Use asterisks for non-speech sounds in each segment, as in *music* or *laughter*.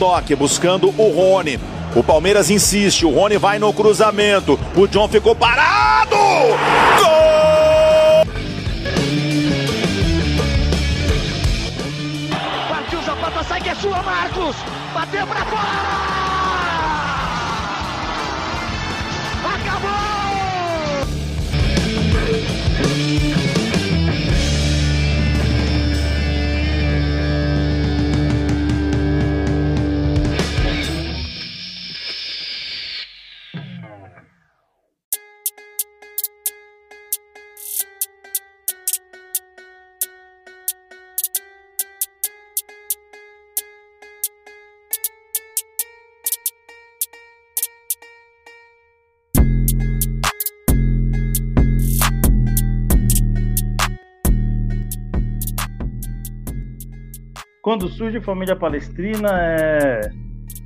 toque, buscando o Rony. O Palmeiras insiste, o Rony vai no cruzamento. O John ficou parado! Gol! Partiu Zapata, sai que é sua, Marcos! Bateu pra fora! Quando surge Família Palestrina, é...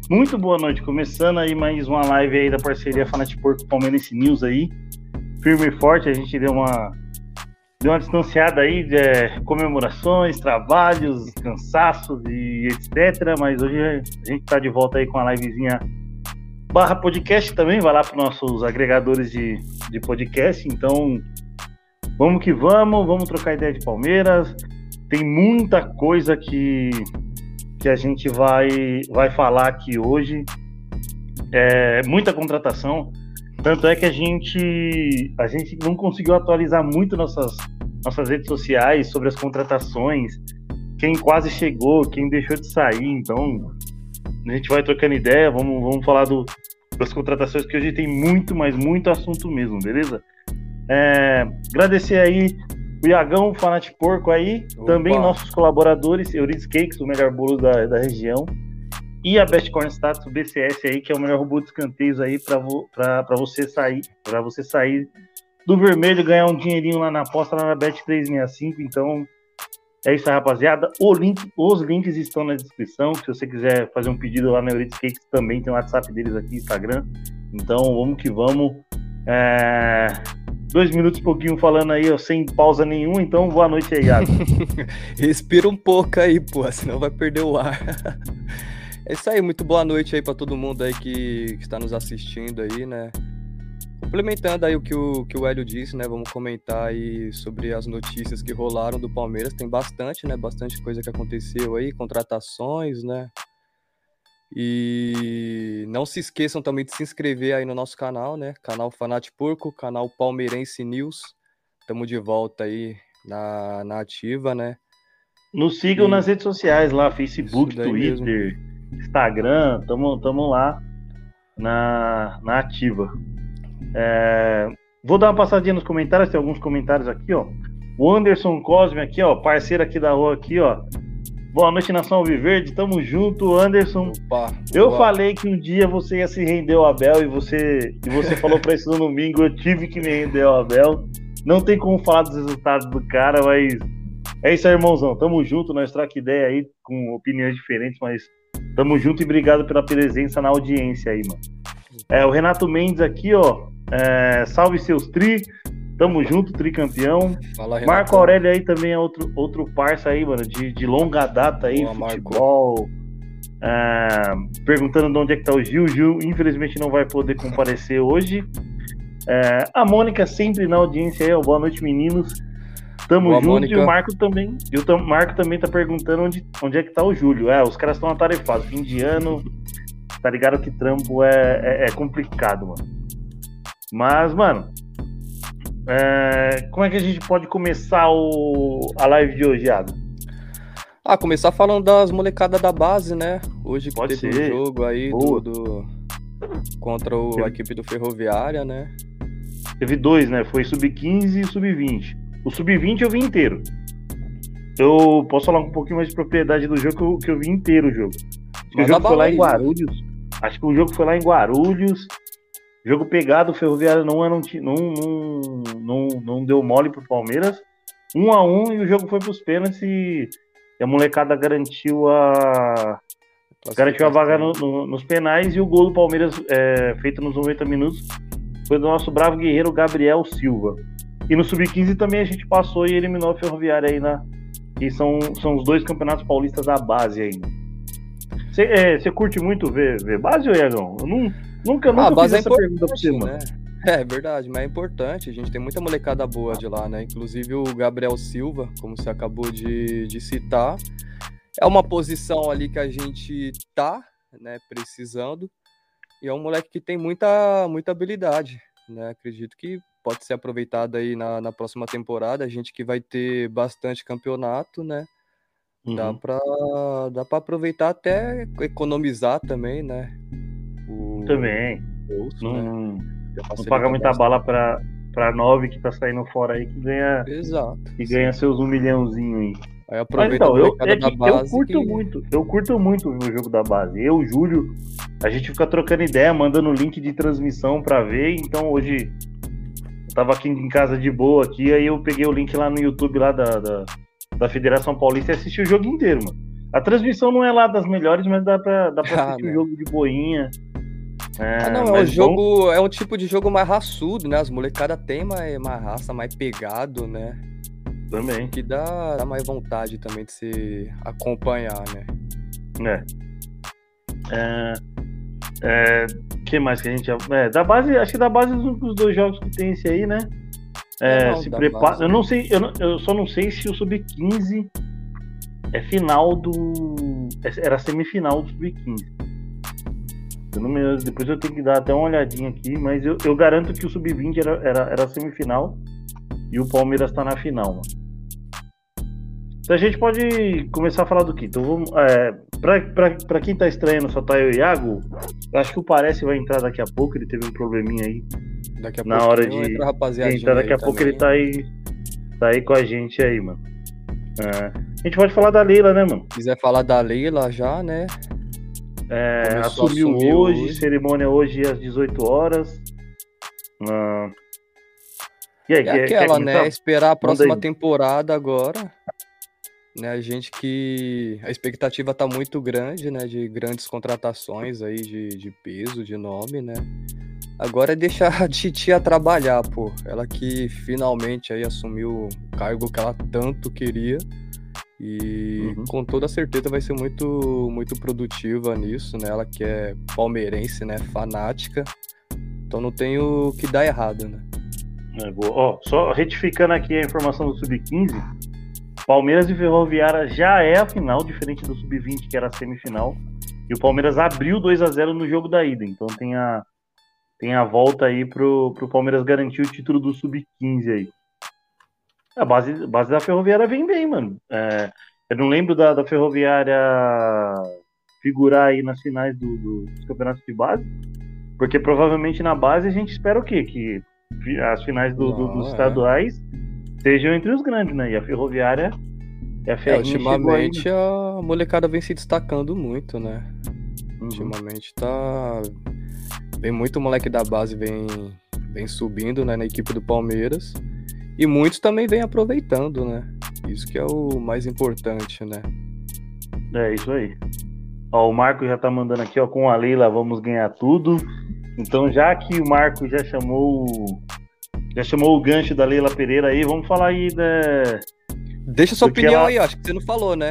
muito boa noite. Começando aí mais uma live aí da parceria Fanat Porco Palmeirense News aí. Firme e forte, a gente deu uma deu uma distanciada aí de é, comemorações, trabalhos, cansaços e etc. Mas hoje a gente está de volta aí com a livezinha barra podcast também, vai lá para nossos agregadores de, de podcast. Então, vamos que vamos, vamos trocar ideia de Palmeiras tem muita coisa que, que a gente vai, vai falar aqui hoje. É, muita contratação. Tanto é que a gente, a gente não conseguiu atualizar muito nossas, nossas redes sociais sobre as contratações, quem quase chegou, quem deixou de sair. Então, a gente vai trocando ideia, vamos, vamos falar do, das contratações, que hoje tem muito, mas muito assunto mesmo, beleza? É, agradecer aí o Iagão, Fanat Porco aí, Opa. também nossos colaboradores, Euridice Cakes, o melhor bolo da, da região, e a Best Corn Status, o BCS aí, que é o melhor robô de escanteios aí para você sair, para você sair do vermelho e ganhar um dinheirinho lá na aposta lá na Bet 365. Então, é isso, rapaziada. Link, os links estão na descrição. Se você quiser fazer um pedido lá na Euridice Cakes, também tem o WhatsApp deles aqui, Instagram. Então, vamos que vamos. É dois minutos e pouquinho falando aí, ó, sem pausa nenhuma, então boa noite aí, Iago. *laughs* Respira um pouco aí, pô, senão vai perder o ar. *laughs* é isso aí, muito boa noite aí para todo mundo aí que, que está nos assistindo aí, né? Complementando aí o que o, que o Hélio disse, né? Vamos comentar aí sobre as notícias que rolaram do Palmeiras. Tem bastante, né? Bastante coisa que aconteceu aí, contratações, né? E não se esqueçam também de se inscrever aí no nosso canal, né? Canal Fanat Porco, canal Palmeirense News. Estamos de volta aí na, na ativa, né? Nos sigam e... nas redes sociais lá, Facebook, Twitter, mesmo. Instagram, tamo, tamo lá na, na ativa. É, vou dar uma passadinha nos comentários, tem alguns comentários aqui, ó. O Anderson Cosme aqui, ó, parceiro aqui da rua aqui, ó. Boa noite, Nação Alviverde. Tamo junto, Anderson. Opa, eu falei que um dia você ia se render ao Abel e você, e você falou pra isso no domingo. Eu tive que me render ao Abel. Não tem como falar dos resultados do cara, mas é isso aí, irmãozão. Tamo junto. Nós troca ideia aí com opiniões diferentes, mas tamo junto e obrigado pela presença na audiência aí, mano. É, o Renato Mendes aqui, ó. É, salve seus tri. Tamo junto, tricampeão. Fala, Marco Aurélio aí também é outro, outro parça aí, mano, de, de longa data aí, Boa, futebol. É, perguntando de onde é que tá o Gil. Gil, infelizmente, não vai poder comparecer *laughs* hoje. É, a Mônica sempre na audiência aí, ó. Boa noite, meninos. Tamo Boa, junto. Mônica. E o Marco também. E o Marco também tá perguntando onde, onde é que tá o Júlio. É, os caras estão atarefados. Fim de ano, tá ligado que trampo é, é, é complicado, mano. Mas, mano, é, como é que a gente pode começar o, a live de hoje, Iago? Ah, começar falando das molecadas da base, né? Hoje que pode teve ser. um jogo aí do, do, contra o, a equipe do Ferroviária, né? Teve dois, né? Foi sub-15 e sub-20. O sub-20 eu vi inteiro. Eu posso falar um pouquinho mais de propriedade do jogo que eu, que eu vi inteiro o jogo. Acho que o jogo foi lá em Guarulhos. Acho que o jogo foi lá em Guarulhos. Jogo pegado, o Ferroviário não, não, não, não, não deu mole pro Palmeiras. Um a um e o jogo foi pros pênaltis e a molecada garantiu a. Garantiu a vaga no, no, nos penais e o gol do Palmeiras, é, feito nos 90 minutos, foi do nosso bravo guerreiro Gabriel Silva. E no Sub-15 também a gente passou e eliminou a Ferroviária aí na. Que são, são os dois campeonatos paulistas da base ainda. Você é, curte muito ver, ver base ou Iagão? Eu não, nunca, nunca ah, a base é essa pergunta pra você, né? mano. É, é verdade, mas é importante. A gente tem muita molecada boa de lá, né? Inclusive o Gabriel Silva, como você acabou de, de citar. É uma posição ali que a gente tá, né, precisando. E é um moleque que tem muita, muita habilidade, né? Acredito que pode ser aproveitado aí na, na próxima temporada. A gente que vai ter bastante campeonato, né? Dá Uhum. pra, dá pra aproveitar até economizar também, né? Também. bolso, né? Não, Já não facilita paga muita bala pra, pra nove que tá saindo fora aí, que ganha, Exato. que ganha seus um milhãozinho aí. Aí Mas aproveita então, a eu, é que base eu curto que- muito, eu curto muito o jogo da base. Eu, Júlio, a gente fica trocando ideia, mandando link de transmissão pra ver. Então hoje eu tava aqui em casa de boa aqui, aí eu peguei o link lá no YouTube lá da, da, da Federação Paulista e assisti o jogo inteiro, mano. A transmissão não é lá das melhores, mas dá pra, dá pra Ah, assistir o não. jogo de boinha. É, Ah, não, é um mas bom- jogo, é um tipo de jogo mais raçudo, né? As molecadas têm mais, mais raça, mais pegado, né? Também. Que dá, dá mais vontade também de se acompanhar, né? É. É. É. que mais que a gente. É, da base, acho que da base dos dois jogos que tem esse aí, né? É, Não, se prepara. base. Eu não sei, eu, não- eu só não sei se o Sub-15 é final do. é- Era semifinal do Sub-15. Eu não me- Depois eu tenho que dar até uma olhadinha aqui, mas eu, eu garanto que o Sub-20 era, era, era semifinal e o Palmeiras tá na final, mano. Então a gente pode começar a falar do que? Então vamos. É, pra, pra, pra quem tá estranhando, só tá eu e o Iago, eu acho que o Parece vai entrar daqui a pouco, ele teve um probleminha aí. Daqui a Na pouco hora de- entra a rapaziadinha Então daqui a pouco também. ele tá aí. Tá aí com a gente aí, mano. É, a gente pode falar da Leila, né, mano? Se quiser falar da Leila já, né? É, assumiu hoje, hoje. cerimônia hoje às 18 horas. Ah, e aí, É quer- quer aquela, começar? né? Esperar a próxima temporada agora. Né, a gente que. A expectativa tá muito grande, né? De grandes contratações aí de, de peso, de nome, né? Agora é deixar a Titia trabalhar, pô. Ela que finalmente aí assumiu o cargo que ela tanto queria. E Uhum. com toda certeza vai ser muito, muito produtiva nisso, né? Ela que é palmeirense, né? Fanática. Então não tem o que dar errado, né? É, boa. Ó, só retificando aqui a informação do Sub-15, Palmeiras e Ferroviária já é a final, diferente do Sub-20, que era a semifinal. E o Palmeiras abriu 2 a 0 no jogo da ida. Então tem a, tem a volta aí pro, pro Palmeiras garantir o título do Sub-15 aí. A base, base da Ferroviária vem bem, mano. É, eu não lembro da, da Ferroviária figurar aí nas finais do, do- dos campeonatos de base. Porque provavelmente na base a gente espera o quê? Que as finais do- Não, dos é. estaduais sejam entre os grandes, né? E a Ferroviária é a É, aí, ultimamente a molecada vem se destacando muito, né? né? Uhum. Ultimamente tá. Vem muito moleque da base, vem, vem subindo né, na equipe do Palmeiras. E muitos também vem aproveitando, né? Isso que é o mais importante, né? É isso aí. Ó, o Marco já tá mandando aqui, ó, com a Leila vamos ganhar tudo. Então, já que o Marco já chamou o- já chamou o gancho da Leila Pereira aí, vamos falar aí da, Deixa sua opinião ela- aí, acho que você não falou, né?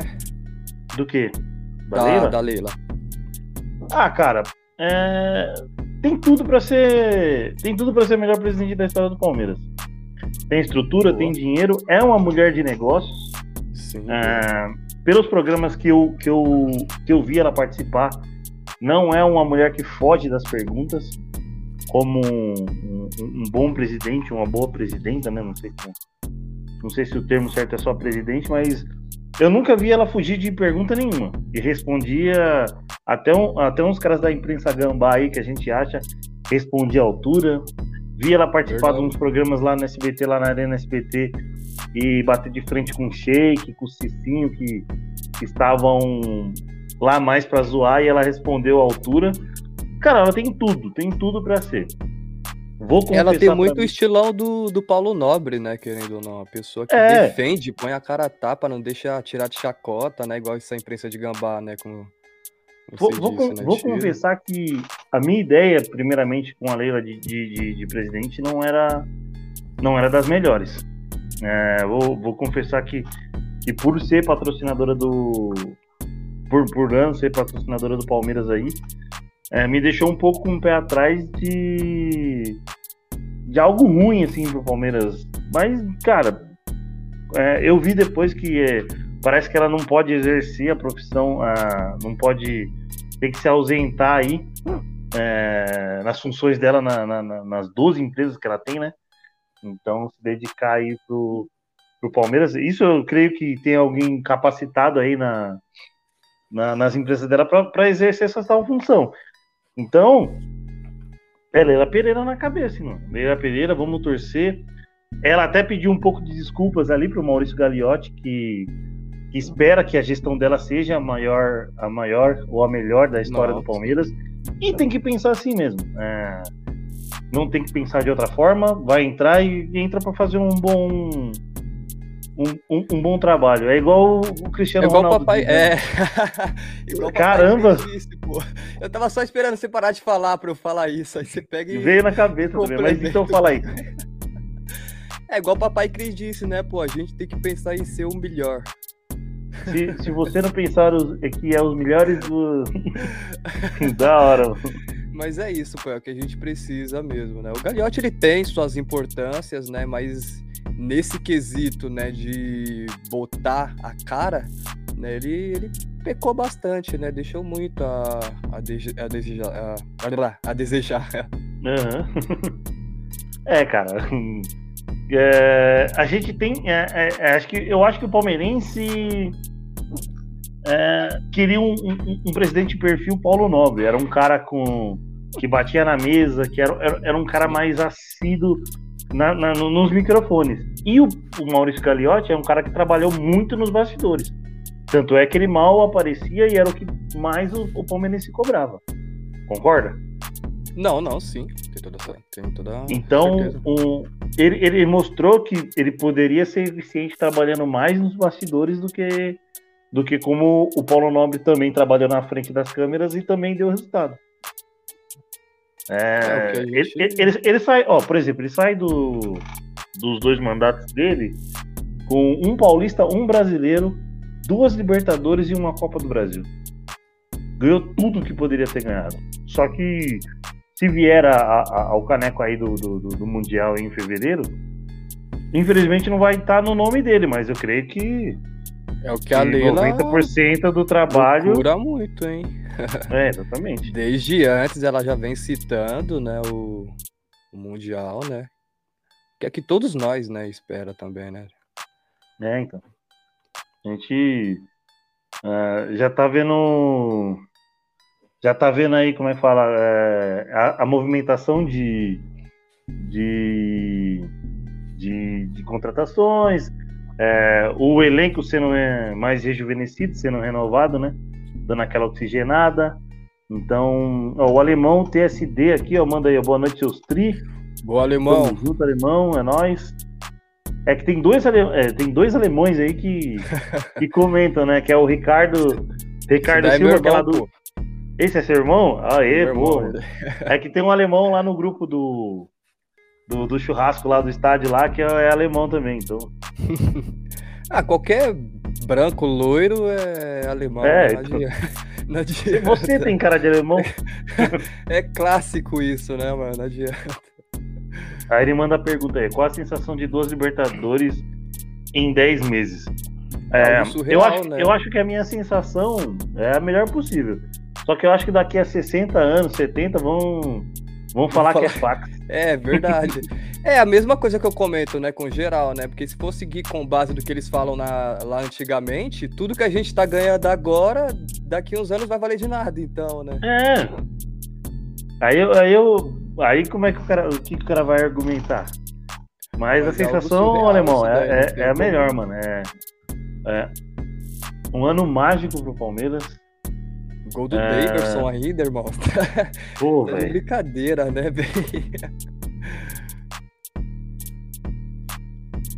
do quê? Da, Da, Leila? da Leila. Ah, cara, é, tem tudo pra ser, tem tudo para ser melhor presidente da história do Palmeiras. Tem estrutura, Boa. tem dinheiro, é uma mulher de negócios. Sim. É, pelos programas que eu, que, eu, que eu vi ela participar, não é uma mulher que foge das perguntas, como um, um- um bom presidente, uma boa presidenta, né? Não sei, não sei se o termo certo é só presidente, mas eu nunca vi ela fugir de pergunta nenhuma. E respondia até, um, até uns caras da imprensa gambá aí que a gente acha, respondia à altura. Vi ela participar Verdade. de uns programas lá no SBT, lá na Arena SBT, e bater de frente com o Sheik, com o Cicinho, que, que estavam lá mais pra zoar, e ela respondeu à altura. Cara, ela tem tudo, tem tudo pra ser. Vou Ela tem muito o estilão do, do Paulo Nobre, né? Querendo ou não. A pessoa que É. defende, põe a cara a tapa, não deixa tirar de chacota, né? Igual essa imprensa de gambá, né? Como Vou, vou né? vou confessar que a minha ideia, primeiramente, com a Leila de, de, de- de presidente, não era, não era das melhores. É, vou, vou confessar que, que por ser patrocinadora do. por, por anos ser patrocinadora do Palmeiras aí, é, me deixou um pouco com o pé atrás de, de algo ruim, assim, pro Palmeiras. Mas, cara, é, eu vi depois que é, parece que ela não pode exercer a profissão, a, não pode ter que se ausentar aí é, nas funções dela na, na, nas 12 empresas que ela tem, né? Então, se dedicar aí pro, pro Palmeiras, isso eu creio que tem alguém capacitado aí na, na nas empresas dela para exercer essa tal função. Então, é Leila Pereira na cabeça, mano. Leila Pereira, vamos torcer. Ela até pediu um pouco de desculpas ali pro Maurício Gagliotti, que, que espera que a gestão dela seja a maior, a maior ou a melhor da história Nossa. do Palmeiras. E tem que pensar assim mesmo. É, não tem que pensar de outra forma. Vai entrar e entra para fazer um bom um, um, um, bom trabalho. É igual o Cristiano é igual Ronaldo. Papai, é. *laughs* igual Caramba! Disse, eu tava só esperando você parar de falar para eu falar isso. Aí você pega e. Veio na cabeça também, mas então fala aí. *laughs* É igual o papai Cris disse, né, pô? A gente tem que pensar em ser o melhor. Se, se você não pensar os, é que é os melhores do. da hora. Mas é isso, pô, é o que a gente precisa mesmo, né? O Gagliotti ele tem suas importâncias, né? Mas nesse quesito, né, de botar a cara, né, ele, ele pecou bastante, né? Deixou muito a, a, de, a desejar. A, a desejar. Uhum. *laughs* é, cara. É, a gente tem. É, é, é, acho que, eu acho que o palmeirense é, queria um, um, um, presidente de perfil Paulo Nobre. Era um cara com que batia na mesa, que era, era, era um cara mais assíduo na, na, nos microfones. E o, o Maurício Gagliotti é um cara que trabalhou muito nos bastidores. Tanto é que ele mal aparecia e era o que mais o, o Palmeirense cobrava. Concorda? Não, não, sim. Tem toda, tem toda então, ele, ele mostrou que ele poderia ser eficiente trabalhando mais nos bastidores do que, do que como o Paulo Nobre também trabalhou na frente das câmeras e também deu resultado. É, é gente... ele, ele, ele, ele, sai, ó, por exemplo, ele sai do, dos dois mandatos dele com um paulista, um brasileiro, duas Libertadores e uma Copa do Brasil. Ganhou tudo que poderia ter ganhado. Só que se vier a, a, ao caneco aí do, do, do, Mundial em fevereiro, infelizmente não vai estar no nome dele, mas eu creio que. É o que a Leila. 90% do trabalho. Procura muito, hein? É, exatamente. *laughs* Desde antes ela já vem citando, né, o, o Mundial, né? Que é que todos nós, né, espera também, né? É, então. A gente uh, já tá vendo já tá vendo aí como é que fala é, a, a, movimentação de, de, de, de contratações, é, o elenco sendo é, mais rejuvenescido, sendo renovado, né? Dando aquela oxigenada. Então, ó, o alemão TSD aqui, ó, manda aí, boa noite, seus tri. Boa, alemão. Tamo junto, alemão, é nós. É que tem dois, ale... é, tem dois alemães aí que, *laughs* que comentam, né? Que é o Ricardo, Ricardo é Silva, que é lá do, esse é seu irmão? Aê, pô. *laughs* É que tem um alemão lá no grupo do, do, do, churrasco lá do estádio lá, que é, é alemão também, então. *laughs* ah, qualquer branco loiro é alemão. É, não então... *laughs* não adianta. Você tem cara de alemão? é clássico isso, né, mano? Não adianta. Aí ele manda a pergunta aí: qual a sensação de duas Libertadores em 10 meses? É, surreal, eu, acho, né? eu acho que a minha sensação é a melhor possível. Só que eu acho que daqui a 60 anos, 70, vão, vão falar, falar... que é fax. É, verdade. *laughs* é a mesma coisa que eu comento, né, com geral, né? Porque se for seguir com base do que eles falam na, lá antigamente, tudo que a gente tá ganhando agora, daqui uns anos vai valer de nada, então, né? É. Aí. Aí, eu, aí como é que o cara. O que o cara vai argumentar? Mas, Mas a é sensação, alemão, é, é, é a melhor, mano. É, é um ano mágico pro Palmeiras Gol do é... Davidson ainda, irmão. *laughs* Pô, tá brincadeira, né, velho?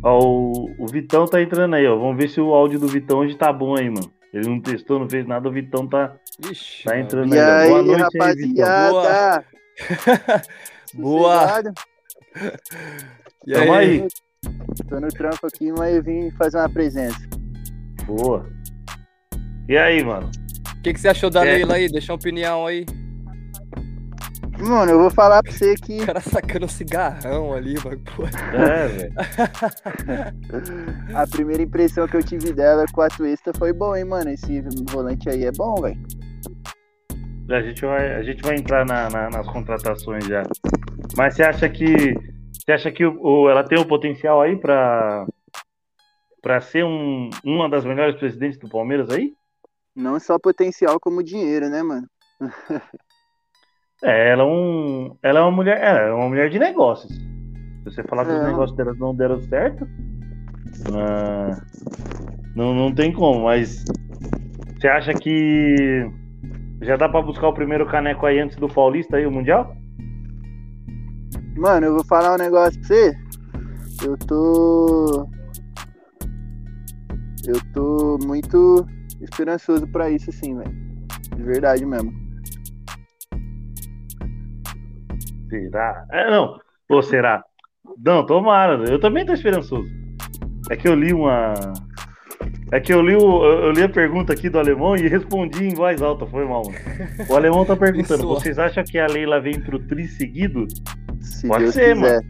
Ó, o, o Vitão tá entrando aí, ó. Vamos ver se o áudio do Vitão hoje tá bom aí, mano. Ele não testou, não fez nada, o Vitão tá, Ixi, tá entrando e aí. Boa noite rapaziada. aí, Boa. *laughs* *laughs* Boa. E Tamo aí? aí? Tô no trampo aqui, mas eu vim fazer uma presença. Boa. E aí, mano? Que, que você achou da É. Leila aí? Deixa uma opinião aí. Mano, eu vou falar pra você que O cara sacando um cigarrão ali, mano. Pô. É, velho. *laughs* a primeira impressão que eu tive dela com a Twista foi boa, hein, mano. Esse volante aí é bom, velho. A gente vai, a gente vai entrar na- na- nas contratações já. Mas você acha que você acha que o, o- ela tem o potencial aí pra para ser um, uma das melhores presidentes do Palmeiras aí? Não só potencial como dinheiro, né, mano? É, ela é um, ela é uma mulher, ela é uma mulher de negócios. Se você falar que os É. negócios dela não deram certo, ah, não, não tem como. Mas você acha que já dá pra buscar o primeiro caneco aí antes do Paulista aí, o mundial? Mano, eu vou falar um negócio pra você. Eu tô. Eu tô muito esperançoso pra isso, assim, velho. De verdade mesmo. Será? É, não. Ou será? Não, tomara. Eu também tô esperançoso. É que eu li uma. É que eu li, o, eu li a pergunta aqui do alemão e respondi em voz alta, foi mal. mano. O alemão tá *laughs* perguntando: Isso. vocês acham que a Leila vem pro tri seguido? Se Pode Deus ser, quiser.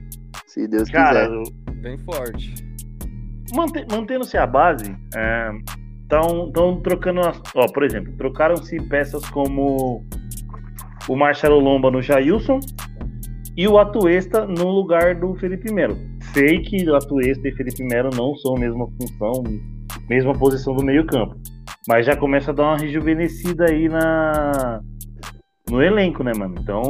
Se Deus Cara, quiser. Bem forte. mante- mantendo-se a base, estão trocando as. Ó, por exemplo, trocaram-se peças como o Marcelo Lomba no Jailson e o Atuesta no lugar do Felipe Melo. Sei que o Atuesta e Felipe Melo não são a mesma função, mesma posição do meio-campo. Mas já começa a dar uma rejuvenescida aí na no elenco, né, mano? Então.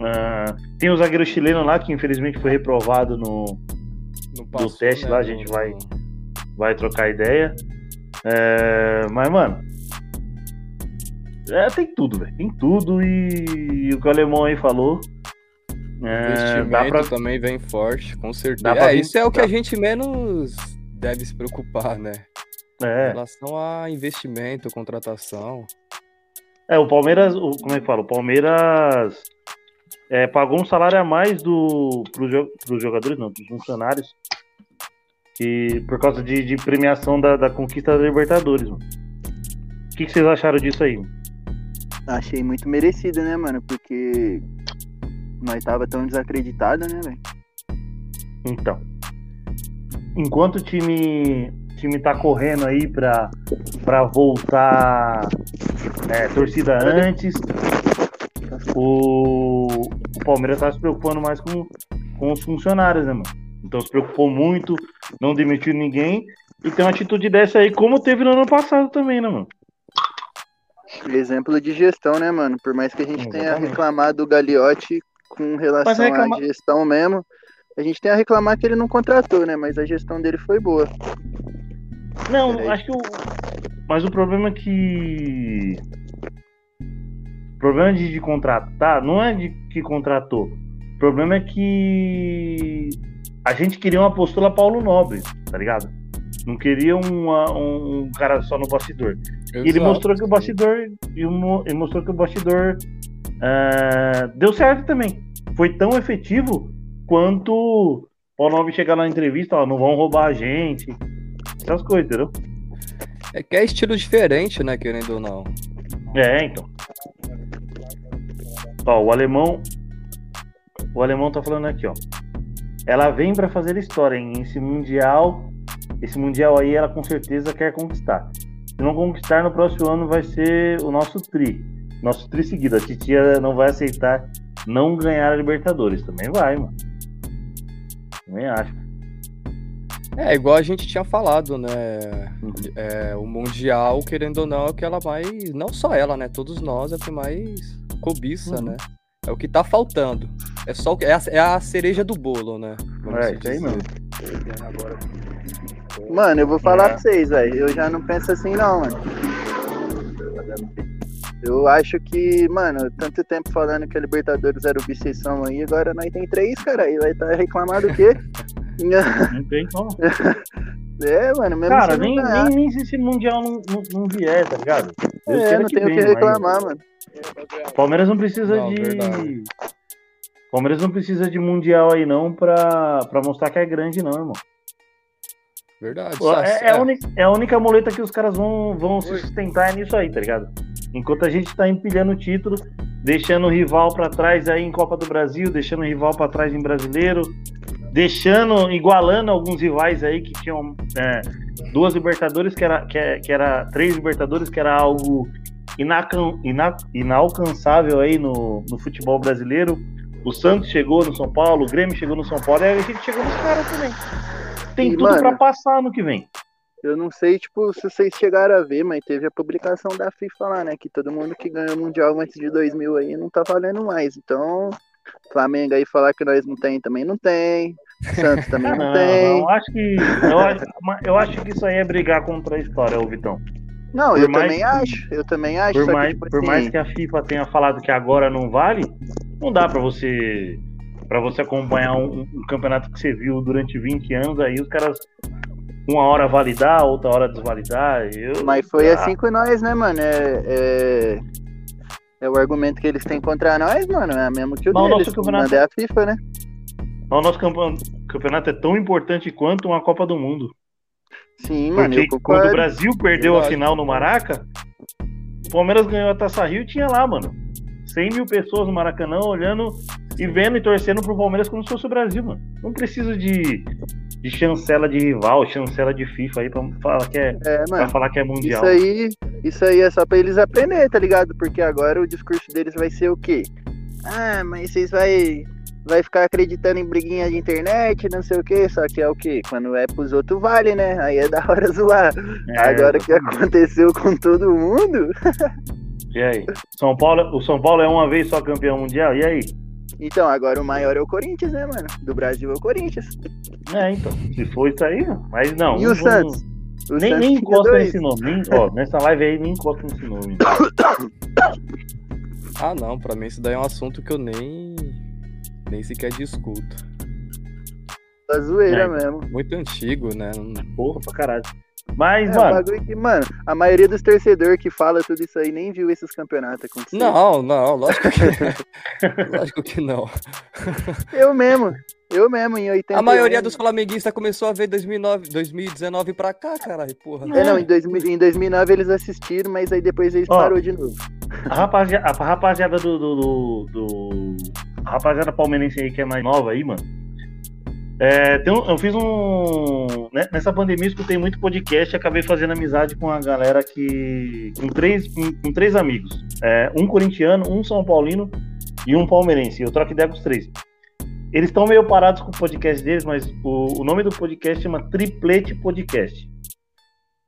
ah, tem o zagueiro chileno lá que infelizmente foi reprovado no, do teste lá, a gente vai- vai trocar ideia. É, mas, mano. É, tem tudo, velho. Tem tudo e, o que o alemão aí falou. É, Investimento pra, também vem forte, com certeza. É, vir- isso é o que dá- a gente menos deve se preocupar, né? Em é, relação a investimento, contratação. é, o Palmeiras. O, como é que fala? O Palmeiras é, pagou um salário a mais do, pros, jo- pros jogadores, não, pros funcionários. Que, por causa de, de premiação da, da conquista da Libertadores, mano. O que, que vocês acharam disso aí? Achei muito merecido, né, mano? Porque nós tava tão desacreditado, né, velho? Então, enquanto o time, time tá correndo aí pra, pra voltar é, torcida antes, o, o Palmeiras tá se preocupando mais com, com os funcionários, né, mano? Então se preocupou muito, não demitiu ninguém e tem uma atitude dessa aí, como teve no ano passado também, né, mano? Exemplo de gestão, né, mano? Por mais que a gente tenha Exatamente. reclamado do Gagliotti com relação reclama- à gestão mesmo, a gente tem a reclamar que ele não contratou, né? Mas a gestão dele foi boa. Não, Peraí. acho que o. Mas o problema é que. O problema de, de contratar não é de que contratou. O problema é que a gente queria uma postura Paulo Nobre, tá ligado? Não queria uma- um, um cara só no bastidor. E ele Exato. mostrou que o bastidor. e mostrou que o bastidor ah, deu certo também. Foi tão efetivo quanto o Paulo Nobre chegar na entrevista, ó, não vão roubar a gente. Essas coisas, entendeu? É que é estilo diferente, né, querendo ou não. É, então. Ó, o alemão. O alemão tá falando aqui, ó. Ela vem pra fazer história, hein? Esse mundial. Esse mundial aí ela com certeza quer conquistar. Se não conquistar, no próximo ano vai ser o nosso tri. Nosso tri seguido. A titia não vai aceitar não ganhar a Libertadores. Também vai, mano. Também acho. É, igual a gente tinha falado, né? Uhum. É, o Mundial, querendo ou não, é o que ela mais. Não só ela, né? Todos nós é o que mais cobiça, Uhum. né? É o que tá faltando. É só é a, é a cereja do bolo, né? Vamos É, isso aí dizer. mesmo. Mano, eu vou falar É. pra vocês, velho. Eu já não penso assim, não, mano. Eu acho que, mano, tanto tempo falando que a Libertadores era obsessão aí, agora nós tem três, cara. E vai estar reclamado o quê? *laughs* *laughs* Não tem como. *laughs* é, mano, mesmo Cara, nem, ganhar. nem, nem se esse mundial não, não, não vier, tá ligado? Deus É, não tem o que venha, mas- reclamar, mano. Palmeiras não precisa Não, de. verdade. Palmeiras não precisa de mundial aí não pra, pra mostrar que é grande, não, irmão. Verdade. Pô, É, é a única, é a única muleta que os caras vão, vão se sustentar é nisso aí, tá ligado? Enquanto a gente tá empilhando o título, deixando o rival pra trás aí em Copa do Brasil, deixando o rival pra trás em Brasileiro, deixando, igualando alguns rivais aí que tinham é, duas Libertadores, que era, que, é- que era três Libertadores, que era algo inacan- ina- inalcançável aí no, no futebol brasileiro. O Santos chegou no São Paulo, o Grêmio chegou no São Paulo, e a gente chegou nos caras também. Tem E, tudo mano, pra passar no que vem. Eu não sei, tipo, se vocês chegaram a ver, mas teve a publicação da FIFA lá, né? Que todo mundo que ganhou o Mundial antes de 2000 aí não tá valendo mais. Então, Flamengo aí falar que nós não tem, também não tem. Santos também não, não, tem. não, acho que eu, acho- eu acho que isso aí é brigar contra a história, ô Vitão. Não, por eu mais também acho. Eu também acho. Por mais, que, tipo por assim, mais que a FIFA tenha falado que agora não vale, não dá pra você para você acompanhar um, um campeonato que você viu durante 20 anos aí os caras uma hora validar, outra hora desvalidar. Eu, Mas foi Ah, assim com nós, né, mano? É, é, é o argumento que eles têm contra nós, mano. É mesmo que o Mas o deles. nosso campeonato- Mandei a FIFA, né? O nosso campe- campeonato é tão importante quanto uma Copa do Mundo. Sim, mano, quando o. Brasil perdeu a final no Maraca, o Palmeiras ganhou a Taça Rio e tinha lá, mano. 100 mil pessoas no Maracanã olhando e vendo e torcendo pro Palmeiras como se fosse o Brasil, mano. Não preciso de, de chancela de rival, chancela de FIFA aí pra falar que é, É, mano. falar que é mundial. Isso aí, isso aí é só pra eles aprender, tá ligado? Porque agora o discurso deles vai ser o quê? Ah, mas vocês vai, vai ficar acreditando em briguinha de internet, não sei o quê. Só que é o quê? Quando é pros outros, vale, né? Aí é *laughs* da hora zoar. É, agora que aconteceu com todo mundo. E aí? São Paulo, o São Paulo é uma vez só campeão mundial? E aí? Então, agora o maior é o Corinthians, né, mano? Do Brasil é o Corinthians. É, então. Se for isso aí, mas não. e o vamos- Santos? O Nem, Santos nem encosta nesse nome. Nem, ó, nessa live aí, nem encosta nesse nome. *coughs* Ah, não, pra mim isso daí é um assunto que eu nem. nem sequer discuto. Da zoeira É. mesmo. Muito antigo, né? Porra pra caralho. Mas, É, mano, bagulho que, mano, a maioria dos torcedores que fala tudo isso aí nem viu esses campeonatos acontecer. Não, não, lógico que, *laughs* lógico que não. Eu mesmo, eu mesmo, em 80. A maioria dos flamenguistas começou a ver 2009, 2019 pra cá, caralho, porra. É, não, em, 2000 em 2009 eles assistiram, mas aí depois eles Ó. parou de novo. a rapaziada, a rapaziada do, do, do, do- A rapaziada palmeirense aí que é mais nova aí, mano. É, tem um- eu fiz um. né, Nessa pandemia, eu escutei muito podcast e acabei fazendo amizade com a galera que. com três, com, com três amigos. É, um corintiano, um São Paulino e um palmeirense. Eu troco ideia com os três. Eles estão meio parados com o podcast deles, mas o, o nome do podcast chama Triplete Podcast.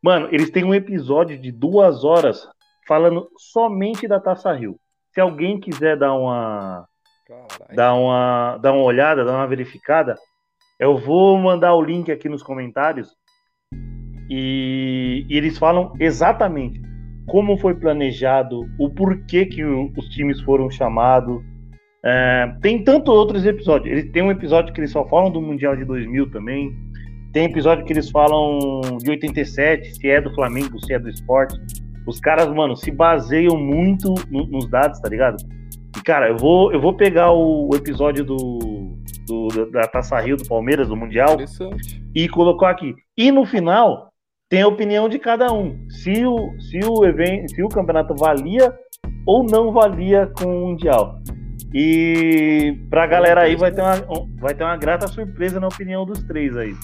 Mano, eles têm um episódio de duas horas falando somente da Taça Rio. Se alguém quiser dar uma, Caralho. dar uma, dar uma olhada, dar uma verificada, eu vou mandar o link aqui nos comentários e, e eles falam exatamente como foi planejado, o porquê que o- os times foram chamados. É, tem tanto outros episódios. Ele tem um episódio que eles só falam do Mundial de 2000 também. Tem episódio que eles falam de 87, se é do Flamengo, se é do esporte. Os caras, mano, se baseiam muito no- nos dados, tá ligado? E, cara, eu vou, eu vou pegar o, o episódio do, do- da Taça Rio do Palmeiras, do Mundial, e colocar aqui. E no final, tem a opinião de cada um. Se o, se o evento, se o campeonato valia ou não valia com o Mundial. E pra galera aí vai ter uma, vai ter uma grata surpresa na opinião dos três aí.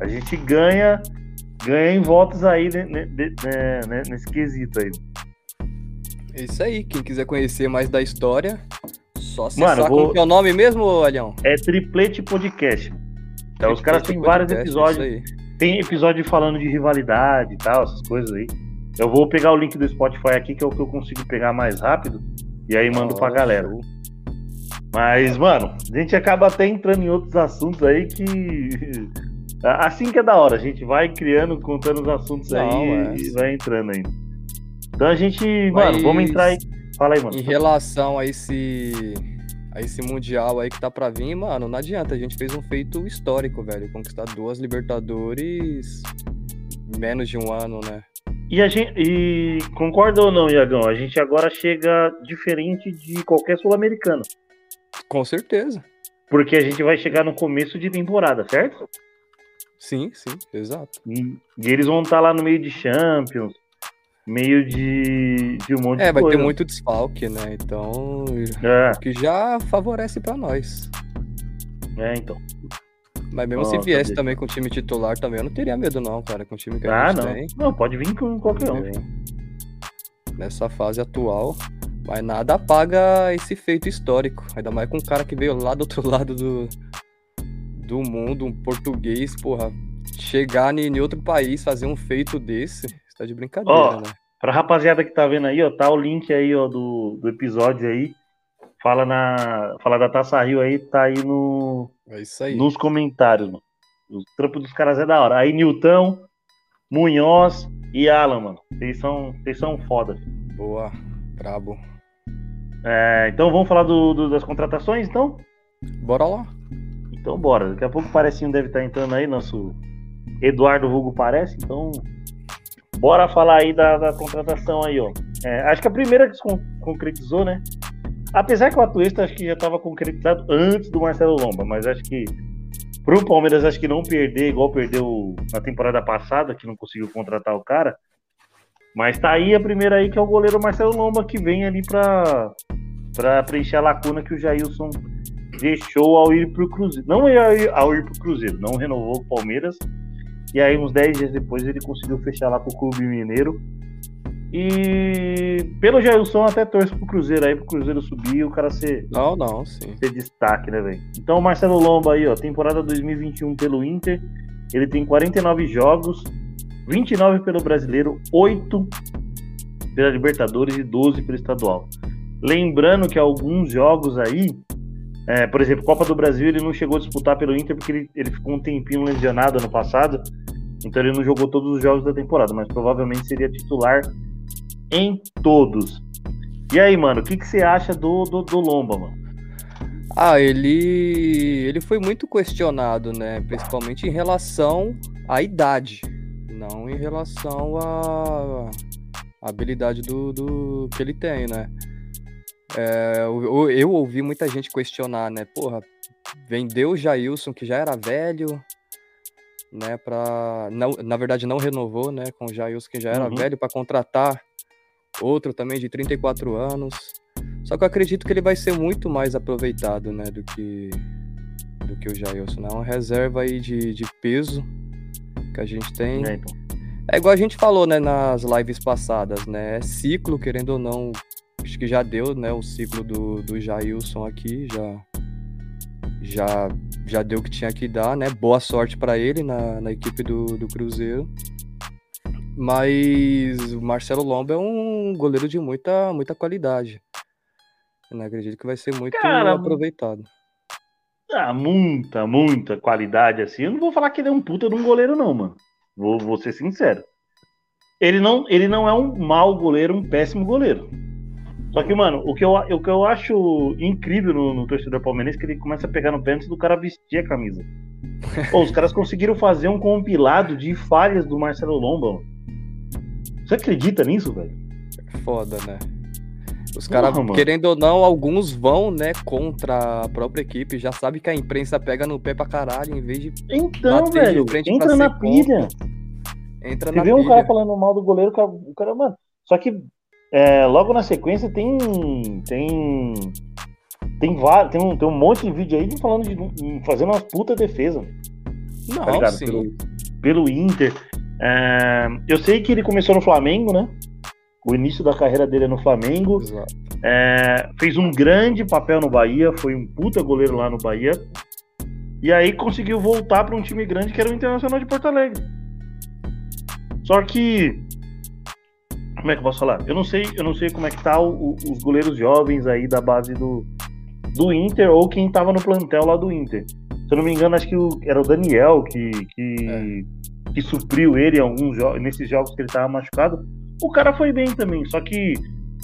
A gente ganha ganha em votos aí de- né, né, nesse quesito aí. É isso aí, quem quiser conhecer mais da história, só Mano, acessar vou- como que é o nome mesmo, Alhão? É Triplete Podcast. Então, os caras têm vários episódios. Tem episódio falando de rivalidade e tal, essas coisas aí. Eu vou pegar o link do Spotify aqui, que é o que eu consigo pegar mais rápido. E aí mando pra Ó, galera. Mas, mano, a gente acaba até entrando em outros assuntos aí que. *laughs* Assim que é da hora, a gente vai criando, contando os assuntos Não, aí é. e vai entrando aí. Então a gente, Mas- mano, vamos entrar aí. Fala aí, mano. Em relação a esse a esse mundial aí que tá pra vir, mano, não adianta, a gente fez um feito histórico, velho, conquistar duas Libertadores em menos de um ano, né? E a gente. E concorda ou não, Iagão? A gente agora chega diferente de qualquer sul-americano. Com certeza. Porque a gente vai chegar no começo de temporada, certo? Sim, sim, exato. E, e eles vão estar lá no meio de Champions, meio de, de um monte É, de vai coisa. ter muito desfalque, né? Então, É, o que já favorece pra nós. é, então. Mas mesmo Nossa, se viesse bicho. também com o time titular também, eu não teria medo não, cara, com o time que a Ah, gente não. tem. Não, pode vir com qualquer um. Nessa fase atual, mas nada apaga esse feito histórico. Ainda mais com um cara que veio lá do outro *laughs* lado do, do mundo, um português, porra. Chegar em outro país, fazer um feito desse, tá de brincadeira, Ó, né? Pra rapaziada que tá vendo aí, ó, tá o link aí, ó, do, do episódio aí. Fala na. Fala da Taça Rio aí, tá aí no, É isso aí. nos comentários, mano. O trampo dos caras é da hora. Aí, Nilton, Munhoz e Alan, mano. Vocês são, vocês são foda. Boa, brabo. É, então vamos falar do, do- das contratações, então? Bora lá. Então bora. Daqui a pouco o Parecinho deve estar entrando aí, nosso Eduardo Hugo Parece, então. Bora falar aí da, da contratação aí, ó. É, acho que a primeira que se con- concretizou, né? Apesar que o Atuesta acho que já estava concretizado antes do Marcelo Lomba, mas acho que pro Palmeiras acho que não perder, igual perdeu na temporada passada, que não conseguiu contratar o cara. Mas tá aí a primeira aí, que é o goleiro Marcelo Lomba, que vem ali pra, pra preencher a lacuna que o Jailson deixou ao ir pro Cruzeiro. Não ao ir, ao ir pro Cruzeiro, não renovou o Palmeiras. E aí, uns 10 dias depois, ele conseguiu fechar lá pro Clube Mineiro. E pelo Jailson, até torço pro Cruzeiro aí, pro Cruzeiro subir e o cara ser, Não, não, sim. ser destaque, né, velho? Então, o Marcelo Lomba aí, ó, temporada 2021 pelo Inter. Ele tem 49 jogos, 29 pelo Brasileiro, 8 pela Libertadores e 12 pelo Estadual. Lembrando que alguns jogos aí, é, por exemplo, Copa do Brasil, ele não chegou a disputar pelo Inter porque ele, ele ficou um tempinho lesionado ano passado, então ele não jogou todos os jogos da temporada, mas provavelmente seria titular em todos. E aí, mano, o que, que você acha do, do, do Lomba, mano? Ah, ele ele foi muito questionado, né? Principalmente em relação à idade, não em relação à habilidade do, do que ele tem, né? É, eu, eu ouvi muita gente questionar, né? Porra, vendeu o Jailson, que já era velho, né? Pra, não, na verdade, não renovou, né? Com o Jailson, que já era Uhum. velho, para contratar outro também de 34 anos. Só que eu acredito que ele vai ser muito mais aproveitado, né, do que do que o Jailson, né? Uma reserva aí de, de peso que a gente tem. É, então. É igual a gente falou, né, nas lives passadas, né? É ciclo, querendo ou não, acho que já deu, né, o ciclo do, do Jailson aqui, já já já deu o que tinha que dar, né? Boa sorte para ele na, na equipe do, do Cruzeiro. Mas o Marcelo Lomba é um goleiro de muita muita qualidade. Eu acredito que vai ser muito Cara, aproveitado. Ah, muita, muita qualidade assim. Eu não vou falar que ele é um puta de um goleiro, não, mano. Vou, vou ser sincero. Ele não, ele não é um mau goleiro, um péssimo goleiro. Só que, mano, o que eu, o que eu acho incrível no, no torcedor palmeirense é que ele começa a pegar no pé antes do cara vestir a camisa. *laughs* Pô, os caras conseguiram fazer um compilado de falhas do Marcelo Lomba. mano. Você acredita nisso, velho? Foda, né? Os caras, querendo ou não, alguns vão, né, contra a própria equipe. Já sabe que a imprensa pega no pé pra caralho, em vez de Então, de velho, frente entra na pilha. entra Você na vê um cara falando mal do goleiro, o cara, mano. Só que é, logo na sequência tem. Tem. Tem, vários, tem, um, tem um monte de vídeo aí falando de fazendo umas puta defesa. Não, tá ligado? sim. Pelo, pelo Inter. É, eu sei que ele começou no Flamengo, né? O início da carreira dele é no Flamengo. É, fez um grande papel no Bahia, foi um puta goleiro lá no Bahia. E aí conseguiu voltar para um time grande que era o Internacional de Porto Alegre. Só que como é que eu posso falar? Eu não sei, eu não sei como é que tá o- o- os goleiros jovens aí da base do, do Inter ou quem tava no plantel lá do Inter. Se eu não me engano, acho que o- era o Daniel que, que, que supriu ele em alguns nesses jogos que ele tava machucado. O cara foi bem também, só que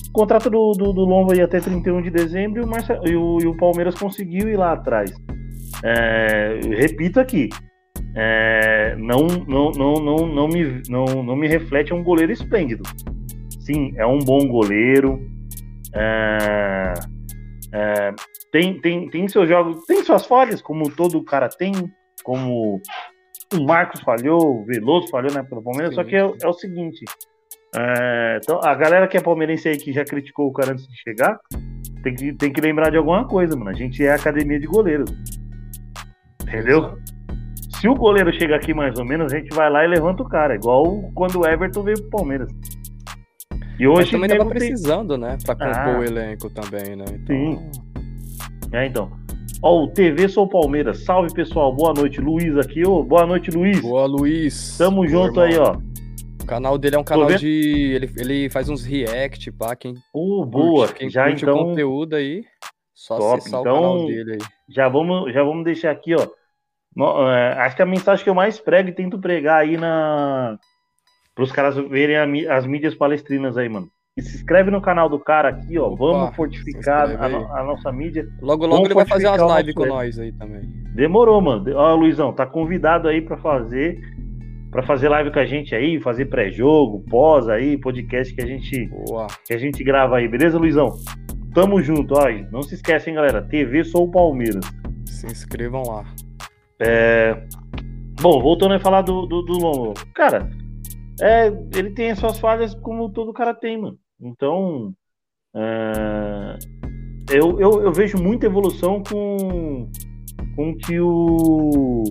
o contrato do, do, do Lomba ia até 31 de dezembro e o, Marce- e o, e o Palmeiras conseguiu ir lá atrás. É, repito aqui, é, não, não, não, não, não, me, não, não me reflete um goleiro esplêndido. Sim, é um bom goleiro. é, é, tem, tem, tem seus jogos, tem suas falhas, como todo cara tem, como o Marcos falhou, o Veloso falhou, né, pelo Palmeiras, Sim, só que é, é o seguinte. é, então, a galera que é palmeirense aí que já criticou o cara antes de chegar, tem que, tem que lembrar de alguma coisa, mano. A gente é academia de goleiros. Entendeu? Se o goleiro chega aqui mais ou menos, a gente vai lá e levanta o cara. Igual quando o Everton veio pro Palmeiras. E Mas hoje também nego tava precisando, né? Pra compor Ah. o elenco também, né? Então, Sim. É, então. Ó, o TV Sou Palmeiras. Salve, pessoal. Boa noite, Luiz aqui. Ô, boa noite, Luiz. Boa, Luiz. Tamo Boa, junto irmão. aí, ó. O canal dele é um canal de. Ele, ele faz uns react, pá. Quem Ô, boa. curte, quem já curte o então, conteúdo aí, só Top. acessar Então, o canal dele aí. já vamos, já vamos deixar aqui, ó. É, acho que a mensagem que eu mais prego e tento pregar aí na. Para os caras verem a as mídias palestrinas aí, mano. E se inscreve no canal do cara aqui, ó. Opa, vamos fortificar a, a nossa mídia. Logo, Vamos logo ele vai fazer umas lives com nós aí também. Demorou, mano. Ó, Luizão, tá convidado aí pra fazer para fazer live com a gente aí, fazer pré-jogo, pós aí, podcast que a gente Boa. que a gente grava aí, beleza, Luizão? Tamo junto, ó. Não se esquecem, galera. TV Sou Palmeiras. Se inscrevam lá. Bom, voltando a falar do, do, do Lombo. Cara, é, ele tem as suas falhas como todo cara tem, mano. Então, é, eu, eu, eu vejo muita evolução com, com que o.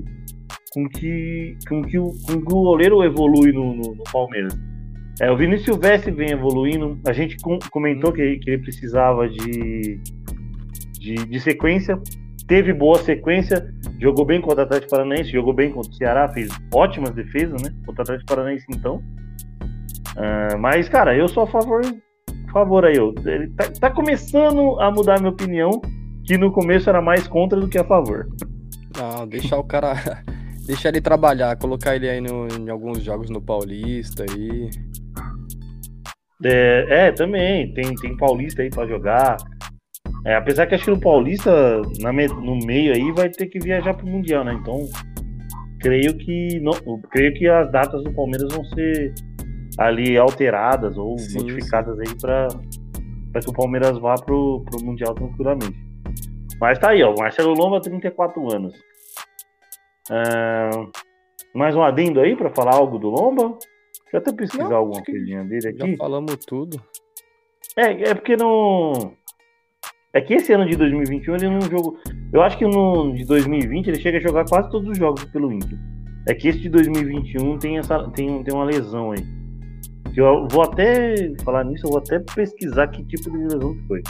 Com que, com que, o, com que o goleiro evolui no, no, no Palmeiras. É, o Vinícius Silvestre vem evoluindo. A gente com- comentou que, que ele precisava de, de, de sequência. Teve boa sequência. Jogou bem contra o Atlético Paranaense, jogou bem contra o Ceará, fez ótimas defesas, né? Contra o Atlético Paranaense, então. Ah, mas, cara, eu sou a favor, favor aí. ó. Ele tá, tá começando a mudar a minha opinião, que no começo era mais contra do que a favor. Não, deixar o cara. *laughs* Deixar ele trabalhar, colocar ele aí no- em alguns jogos no Paulista aí. É, é, também, tem, tem Paulista aí pra jogar. É, apesar que acho que no Paulista, na no meio aí, vai ter que viajar pro Mundial, né? Então, creio que não, creio que as datas do Palmeiras vão ser ali alteradas ou Sim, modificadas aí para que o Palmeiras vá pro, pro Mundial tranquilamente. Mas tá aí, ó, Marcelo Lomba, 34 anos. Ah, mais um adendo aí para falar algo do Lomba? Deixa eu até pesquisar Não, alguma coisinha dele Já aqui. falamos tudo. É, é porque não. É que esse ano de 2021 ele não jogou. Eu acho que no de 2020 ele chega a jogar quase todos os jogos pelo Inter. É que esse de 2021 tem, essa, tem, tem uma lesão aí. Eu vou até falar nisso, eu vou até pesquisar que tipo de lesão que foi.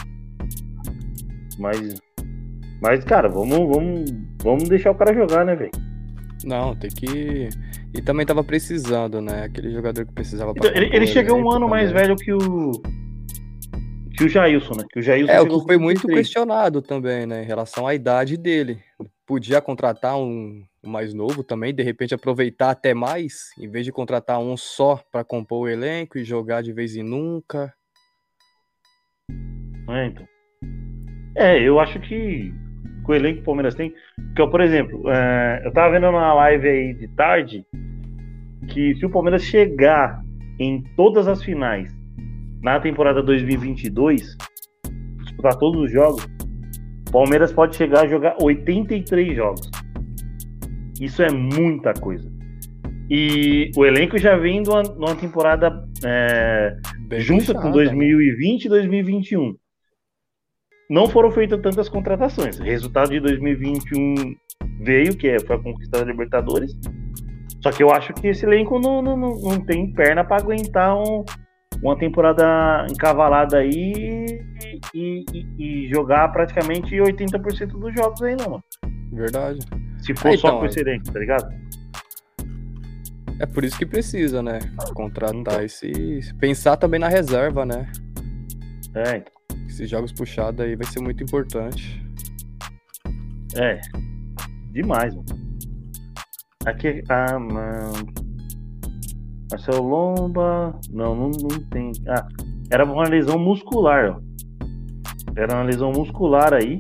Mas. Mas, cara, vamos, vamos, vamos deixar o cara jogar, né, velho? Não, tem que. E também tava precisando, né? Aquele jogador que precisava Então, Ele, ele o chega um ano mais também. velho que o. Que o Jailson, né? Que o Jailson É, o que foi muito 33. questionado também, né? Em relação à idade dele. Podia contratar um, mais novo também, de repente aproveitar até mais, em vez de contratar um só pra compor o elenco e jogar de vez em nunca. É, então. É, eu acho que com o elenco que o Palmeiras tem. Porque, por exemplo, é, eu tava vendo na live aí de tarde que se o Palmeiras chegar em todas as finais na temporada 2022, disputar todos os jogos, o Palmeiras pode chegar a jogar 83 jogos. Isso é muita coisa. E o elenco já vem de uma, de uma temporada é, junto puxada, com né? 2020 e 2021. Não foram feitas tantas contratações. O resultado de 2021 veio, que é- foi a conquista da Libertadores. Só que eu acho que esse elenco não, não, não, não tem perna para aguentar um- uma temporada encavalada aí e, e- e jogar praticamente 80% dos jogos aí, não, mano. Verdade. Se for Ah, só então, com elenco, tá ligado? É por isso que precisa, né? Contratar Então. esse. Pensar também na reserva, né? É, então. Esses jogos puxados aí vai ser muito importante. É. Demais, mano. Aqui. Ah, mano. Marcelo Lomba. Não, não, não tem. Ah, era uma lesão muscular, ó. Era uma lesão muscular aí.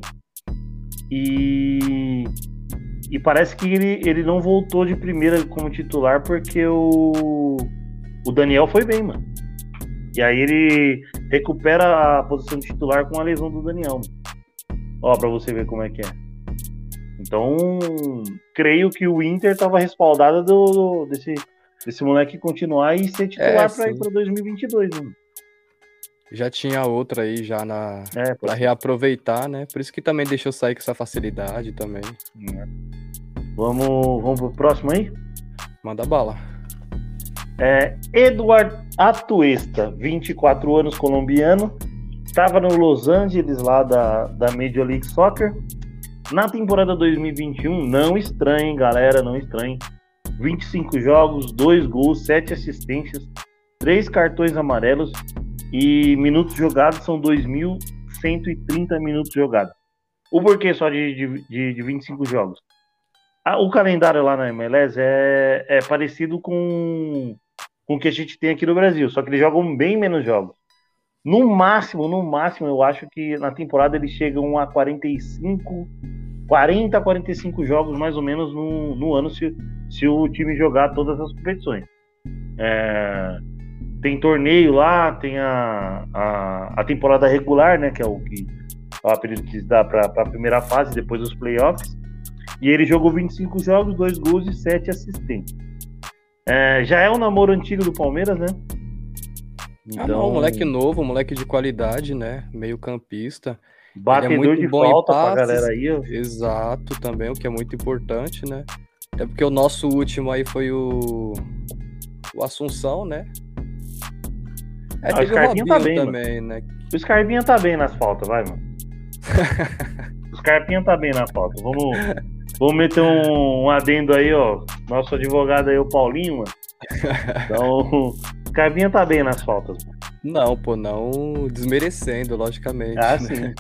E. E parece que ele, ele não voltou de primeira como titular porque o. O Daniel foi bem, mano. E aí ele recupera a posição de titular com a lesão do Daniel. Ó, pra você ver como é que é. Então, creio que o Inter estava respaldado do, desse, desse moleque continuar e ser titular É, para ir para 2022. Né? Já tinha outra aí já na É, para reaproveitar, né? Por isso que também deixou sair com essa facilidade também. Vamos, vamos pro próximo aí? Manda bala. É, Eduard Atuesta, 24 anos, colombiano. Estava no Los Angeles, lá da, da Major League Soccer. Na temporada 2021, não estranhem, galera, não estranhem. 25 jogos, 2 gols, 7 assistências, 3 cartões amarelos e minutos jogados são 2.130 minutos jogados. O porquê só de, de, de, de 25 jogos? Ah, o calendário lá na MLS é, é parecido com, com o que a gente tem aqui no Brasil, só que eles jogam bem menos jogos. No máximo, no máximo, eu acho que na temporada eles chegam a 45, 40 a 45 jogos mais ou menos no, no ano se, se o time jogar todas as competições. É, tem torneio lá, tem a, a, a temporada regular, né, que é o que é o apelido que se dá para a primeira fase, depois dos playoffs. E ele jogou 25 jogos, 2 gols e 7 assistências. É, já é um namoro antigo do Palmeiras, né? Ah, não, moleque novo, moleque de qualidade, né? Meio campista. Batedor muito de bom em falta pra passes. galera aí. ó. Exato, também, o que é muito importante, né? Até porque o nosso último aí foi o. O Assunção, né? É, Ah, o teve o Scarpinha tá bem, também, né? O Scarpinha tá bem nas faltas, vai, mano. *laughs* o Scarpinha tá bem na falta. Vamos, vamos meter um, um adendo aí, ó. Nosso advogado aí, o Paulinho, mano. Então, *laughs* o Scarpinha tá bem nas faltas. mano. Não, pô, não desmerecendo, logicamente. Ah, né? sim.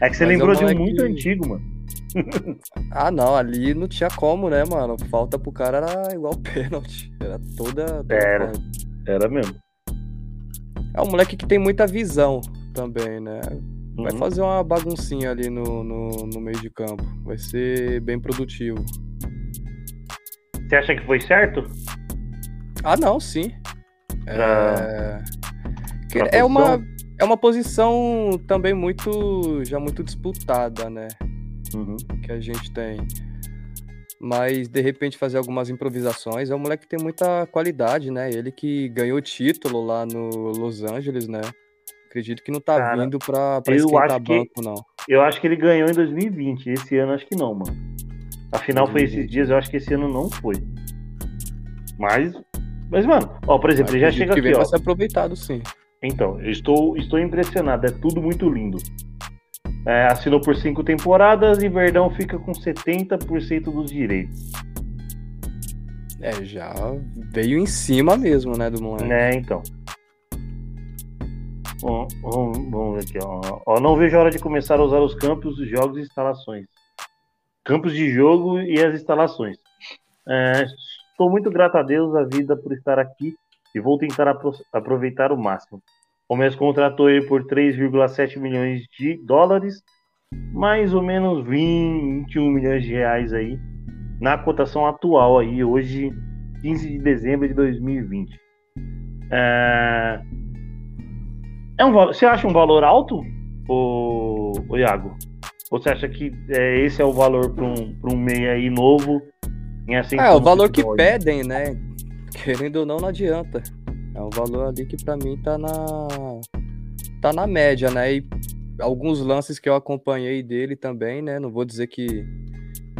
É que você Mas é um lembrou de um moleque- muito antigo, mano. *laughs* Ah, não, ali não tinha como, né, mano? Falta pro cara era igual *laughs* pênalti. Era toda. toda Era. Era mesmo. É um moleque que tem muita visão também, né? Vai Uhum. fazer uma baguncinha ali no, no, no meio de campo. Vai ser bem produtivo. Você acha que foi certo? Ah, não, sim. Pra- É, pra é uma? É uma posição também muito já muito disputada, né? Uhum. Que a gente tem. Mas de repente fazer algumas improvisações. É um moleque que tem muita qualidade, né? Ele que ganhou título lá no Los Angeles, né? Acredito que não tá Cara, vindo pra, pra eu esquentar acho que- banco, não. Eu acho que ele ganhou em 2020. Esse ano acho que não, mano. A final foi esses 2020. dias, eu acho que esse ano não foi. Mas. Mas, mano, ó, por exemplo, ele já chega que aqui, vem ó. pra ser aproveitado, sim. Então, eu estou, estou impressionado, é tudo muito lindo. É, assinou por cinco temporadas e Verdão fica com 70% dos direitos. É, já veio em cima mesmo, né, do moleque. Né, então. Bom, vamos, vamos ver aqui, ó. ó. Não vejo a hora de começar a usar os campos, os jogos e instalações. Campos de jogo e as instalações. É, estou muito grato a Deus, a vida, por estar aqui e vou tentar apro- aproveitar o máximo. O Palmeiras contratou ele por 3,7 milhões de dólares, mais ou menos 20, 21 milhões de reais aí, na cotação atual aí, hoje, 15 de dezembro de 2020. É, é um, você acha um valor alto, o, o Iago? Ou você acha que é, esse é o valor para um, pra um meia aí novo? Em É, o valor que pedem, né? Querendo ou não, não adianta. É um valor ali que pra mim tá na tá na média, né? E alguns lances que eu acompanhei dele também, né? Não vou dizer que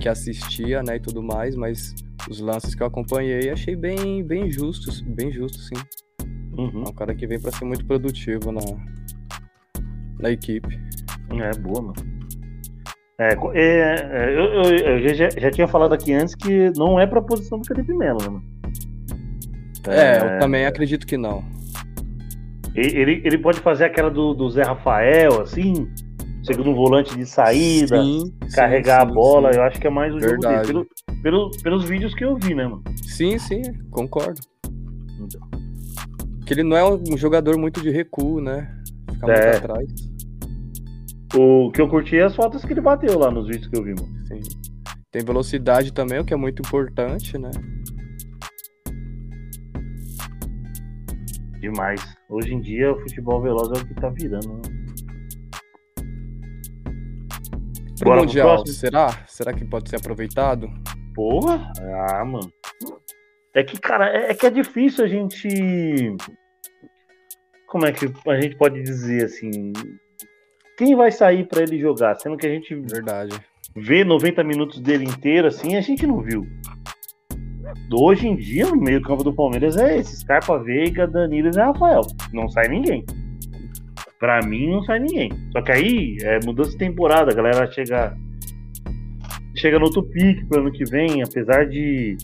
que assistia, né, e tudo mais, mas os lances que eu acompanhei achei bem bem justos, bem justo, sim. Uhum. É um cara que vem pra ser muito produtivo na na equipe. É, boa, mano. É, é, é, eu, eu- eu já, já tinha falado aqui antes que não é pra posição do Felipe Melo, né, mano? É, eu também acredito que não. Ele, ele pode fazer aquela do, do Zé Rafael, assim, segundo volante de saída, Sim, carregar sim, a bola. sim. Eu acho que é mais o jogo dele. Verdade. Pelo, pelo- pelos vídeos que eu vi, né, mano? Sim, sim, concordo. Então. Que ele não é um jogador muito de recuo, né? Ficar É. muito atrás. O que eu curti é as fotos que ele bateu lá nos vídeos que eu vi, mano. Sim. Tem velocidade também, o que é muito importante, né? Demais. Hoje em dia, o futebol veloz é o que tá virando, né? Pro Bora Mundial, será? Será que pode ser aproveitado? Porra! Ah, mano. É que, cara, é, é que é difícil a gente. Como é que a gente pode dizer assim? Quem vai sair pra ele jogar? Sendo que a gente Verdade. vê 90 minutos dele inteiro assim, a gente não viu. Hoje em dia, no meio-campo do Palmeiras é esse: Scarpa Veiga, Danilo e Rafael. Não sai ninguém. Pra mim, não sai ninguém. Só que aí é mudança de temporada, a galera chega. Chega no outro pique pro ano que vem, apesar de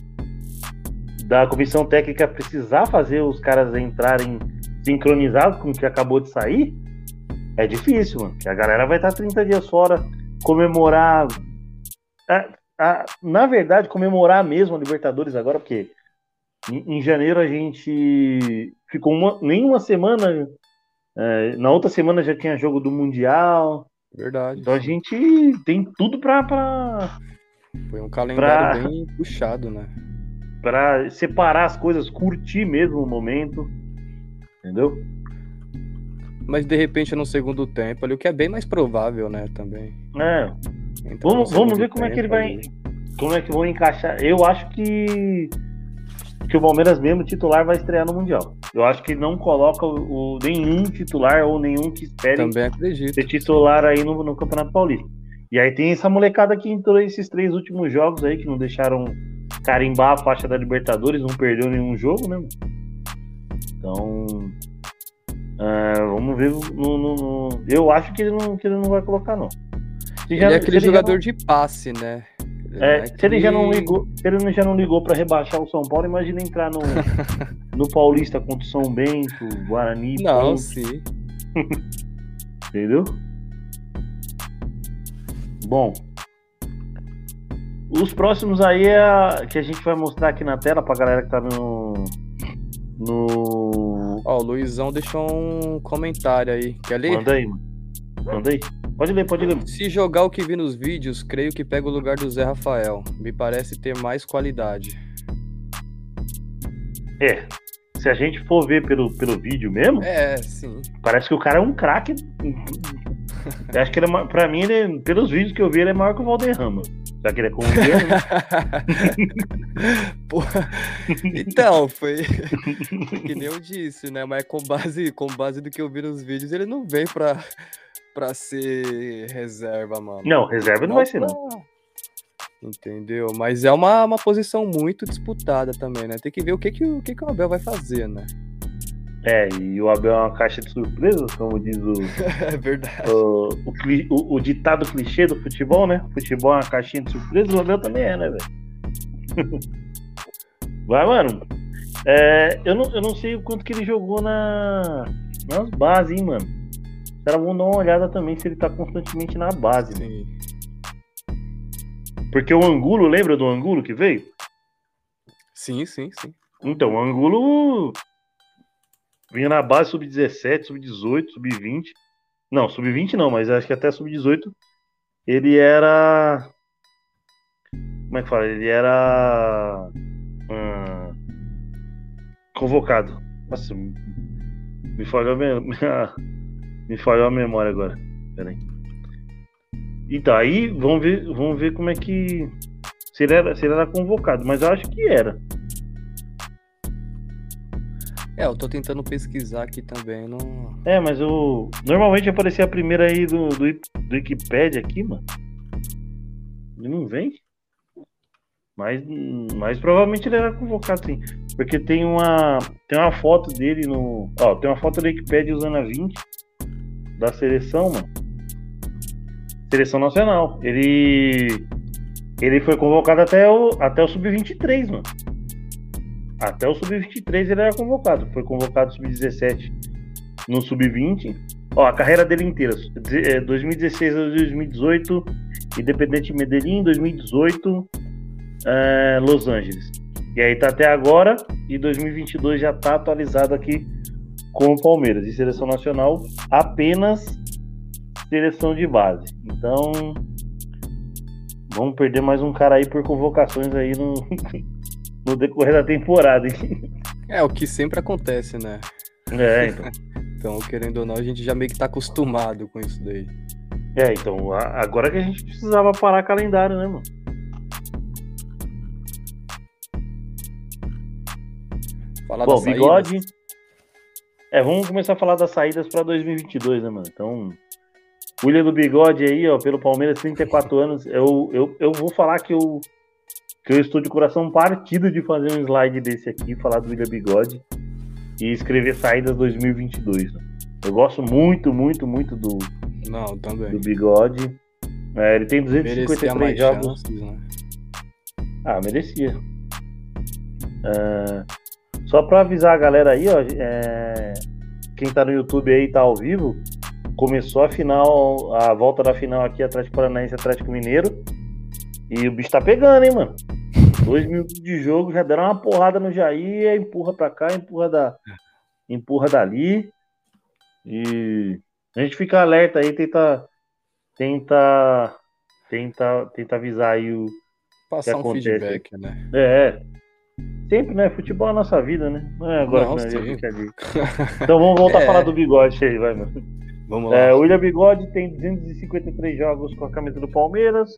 da comissão técnica precisar fazer os caras entrarem sincronizados com o que acabou de sair, é difícil, mano. Porque a galera vai estar 30 dias fora, comemorar. a- a- na verdade, comemorar mesmo a Libertadores agora, porque em, em janeiro a gente ficou uma, nem uma semana. é, na outra semana já tinha jogo do Mundial. Verdade. Então a gente tem tudo pra, pra, Foi um calendário pra- bem puxado, né? pra separar as coisas, curtir mesmo o momento. Entendeu? Mas de repente no segundo tempo ali, o que é bem mais provável, né, também. É, Entra no Vamos, vamos ver como é que ele vai. ali. Como é que vão encaixar. Eu acho que. Que o Palmeiras mesmo titular vai estrear no Mundial. Eu acho que não coloca o, o- nenhum titular ou nenhum que espere ser titular aí no, no Campeonato Paulista. E aí tem essa molecada que entrou esses três últimos jogos aí, que não deixaram carimbar a faixa da Libertadores, não perdeu nenhum jogo, né? Então. É, vamos ver. No, no- no- Eu acho que ele, não, que ele não vai colocar, não. Se Ele já- é aquele ele jogador não- de passe, né? É, não se ele já não ligou, se ele já não ligou para rebaixar o São Paulo, imagina entrar no, *laughs* no Paulista contra o São Bento, Guarani, Não, Ponte, sim. *laughs* entendeu? Bom, os próximos aí é a- que a gente vai mostrar aqui na tela pra galera que tá no no Ó, o Luizão deixou um comentário aí. Quer ler? manda aí, mano. Manda aí. Pode ler, pode ler. Se jogar o que vi nos vídeos, creio que pega o lugar do Zé Rafael. Me parece ter mais qualidade. É. Se a gente for ver pelo, pelo vídeo mesmo, É, sim. Parece que o cara é um craque. Eu acho que ele é, pra mim, ele, pelos vídeos que eu vi, ele é maior que o Valderrama. Já que ele é colombiano, né? *laughs* Então, foi que nem eu disse, né? Mas com base, com base do que eu vi nos vídeos, ele não vem pra, pra ser reserva, mano. Não, reserva não vai ser, não. Entendeu? Mas é uma, uma posição muito disputada também, né? Tem que ver o que, que, o, que, que o Abel vai fazer, né? É, e o Abel é uma caixa de surpresas, como diz o, *laughs* É verdade. o, o, o- ditado clichê do futebol, né? Futebol é uma caixinha de surpresas, o Abel também é, né, velho? *laughs* Vai, mano. É, eu, não, eu não sei o quanto que ele jogou na, nas bases, hein, mano. Os caras vão dar uma olhada também se ele tá constantemente na base, né? Sim. Porque o Angulo, lembra do Angulo que veio? sim, sim, sim. Então, o Angulo vinha na base sub-17, sub-18, sub-20. Não, sub-20 não, mas acho que até sub-18 ele era. Como é que fala? Ele era. hum, convocado. Nossa, me falhou a, minha- *laughs* me falhou a memória agora. Peraí. Então, aí vamos ver, vamos ver como é que. Se ele, era, se ele era convocado, mas eu acho que era. É, eu tô tentando pesquisar aqui também, não. É, mas o. Normalmente aparecia a primeira aí do, do, do Wikipedia aqui, mano. Ele não vem. Mas, mas provavelmente ele era convocado sim. Porque tem uma. Tem uma foto dele no. Ó, tem uma foto do Wikipedia usando a 20 da seleção, mano. Seleção nacional. Ele. Ele foi convocado até o, até o Sub-23, mano. Até o Sub-23 ele era convocado. Foi convocado Sub-17 no Sub-20. Ó, a carreira dele inteira. de- é, 2016 a 2018, Independente Medellín, 2018, é, Los Angeles. E aí tá até agora, e 2022 já tá atualizado aqui com o Palmeiras. E seleção nacional, apenas seleção de base. Então, vamos perder mais um cara aí por convocações aí no, *laughs* no decorrer da temporada. hein? É o que sempre acontece, né? É, *laughs* então. Então, querendo ou não, a gente já meio que tá acostumado com isso daí. É, então, agora que a gente precisava parar calendário, né, mano? Falar Bom, bigode. É, vamos começar a falar das saídas pra 2022, né, mano? Então, William do Bigode aí, ó, pelo Palmeiras, 34 anos. Eu, eu, eu vou falar que eu, que eu estou de coração partido de fazer um slide desse aqui, falar do William Bigode e escrever saídas 2022. né? Eu gosto muito, muito, muito do, Não, do também. Bigode. É, ele tem Merecia 253 mais jogos. chances, né? Ah, merecia. É, só pra avisar a galera aí, ó. é, quem tá no YouTube aí tá ao vivo. Começou a final, a volta da final aqui, Atlético Paranaense e Atlético Mineiro. E o bicho tá pegando, hein, mano? Dois minutos de jogo, já deram uma porrada no Jair, empurra pra cá, empurra da, empurra dali. E a gente fica alerta aí, tenta, tenta, tenta, tenta avisar aí o, Passar um acontece? feedback, né? é, é. Sempre, né? Futebol é a nossa vida, né? Não é agora Não, que nós. Então vamos voltar *laughs* É. a falar do bigode aí, vai, mano. Vamos lá. É, o William Bigode tem 253 jogos com a camisa do Palmeiras,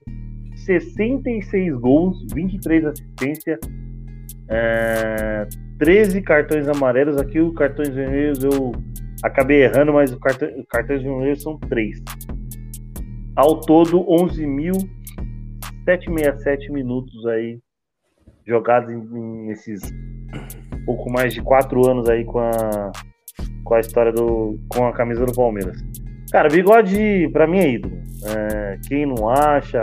66 gols, 23 assistências, é, 13 cartões amarelos. Aqui os cartões vermelhos eu acabei errando, mas os cartões, cartões vermelhos são 3. Ao todo, 11.767 minutos aí jogados nesses pouco mais de 4 anos aí com a, com a história do. com a camisa do Palmeiras. Cara, bigode pra mim é ídolo. É, quem não acha,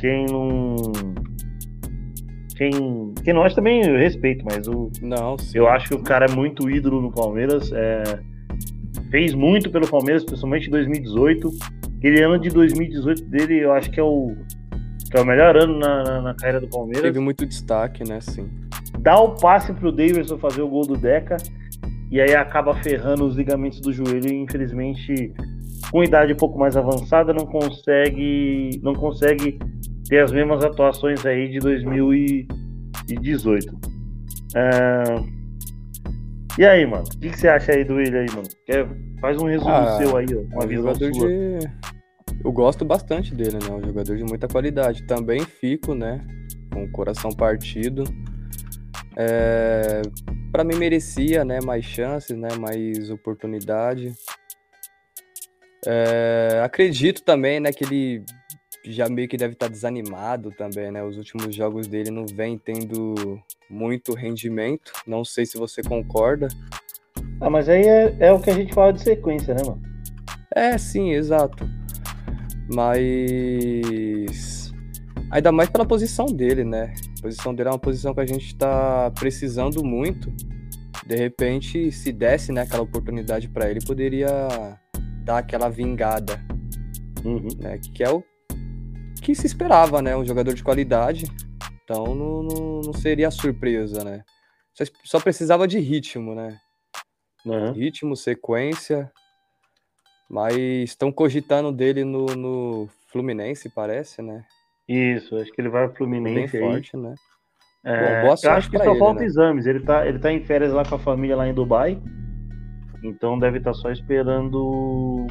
quem não. Quem, quem não acha também eu respeito, mas o, Não, sim. eu acho que o cara é muito ídolo no Palmeiras. é, fez muito pelo Palmeiras, principalmente em 2018. Aquele ano de 2018 dele, eu acho que é o, que é o melhor ano na, na, na carreira do Palmeiras. Teve muito destaque, né? Sim. Dá o passe pro Davidson fazer o gol do Deca. E aí acaba ferrando os ligamentos do joelho e infelizmente com idade um pouco mais avançada não consegue não consegue ter as mesmas atuações aí de 2018. É, E aí, mano? O que, que você acha aí do Willian aí, mano? Quer- Faz um resumo Ah, seu aí, ó. É Uma um visão jogador sua. de. Eu gosto bastante dele, né? Um jogador de muita qualidade. Também fico, né? Com o coração partido. É... Para mim merecia, né? Mais chances, né? Mais oportunidade. É, Acredito também, né? Que ele já meio que deve estar desanimado também, né? Os últimos jogos dele não vem tendo muito rendimento. Não sei se você concorda. Ah, mas aí é, é o que a gente fala de sequência, né, mano? É, sim, exato. Mas ainda mais pela posição dele, né? A posição dele é uma posição que a gente tá precisando muito. De repente, se desse, né, aquela oportunidade para ele, poderia dar aquela vingada, Uhum. né? Que é o que se esperava, né? Um jogador de qualidade. Então não, não, não seria surpresa, né? Só, só precisava de ritmo, né? Uhum. ritmo, sequência. Mas estão cogitando dele no, no Fluminense, parece, né? Isso, acho que ele vai Bem Fluminense aí. forte, né? É, Bom, boa eu acho que só ele, falta né? exames. Ele tá, ele tá em férias lá com a família lá em Dubai. Então deve estar só esperando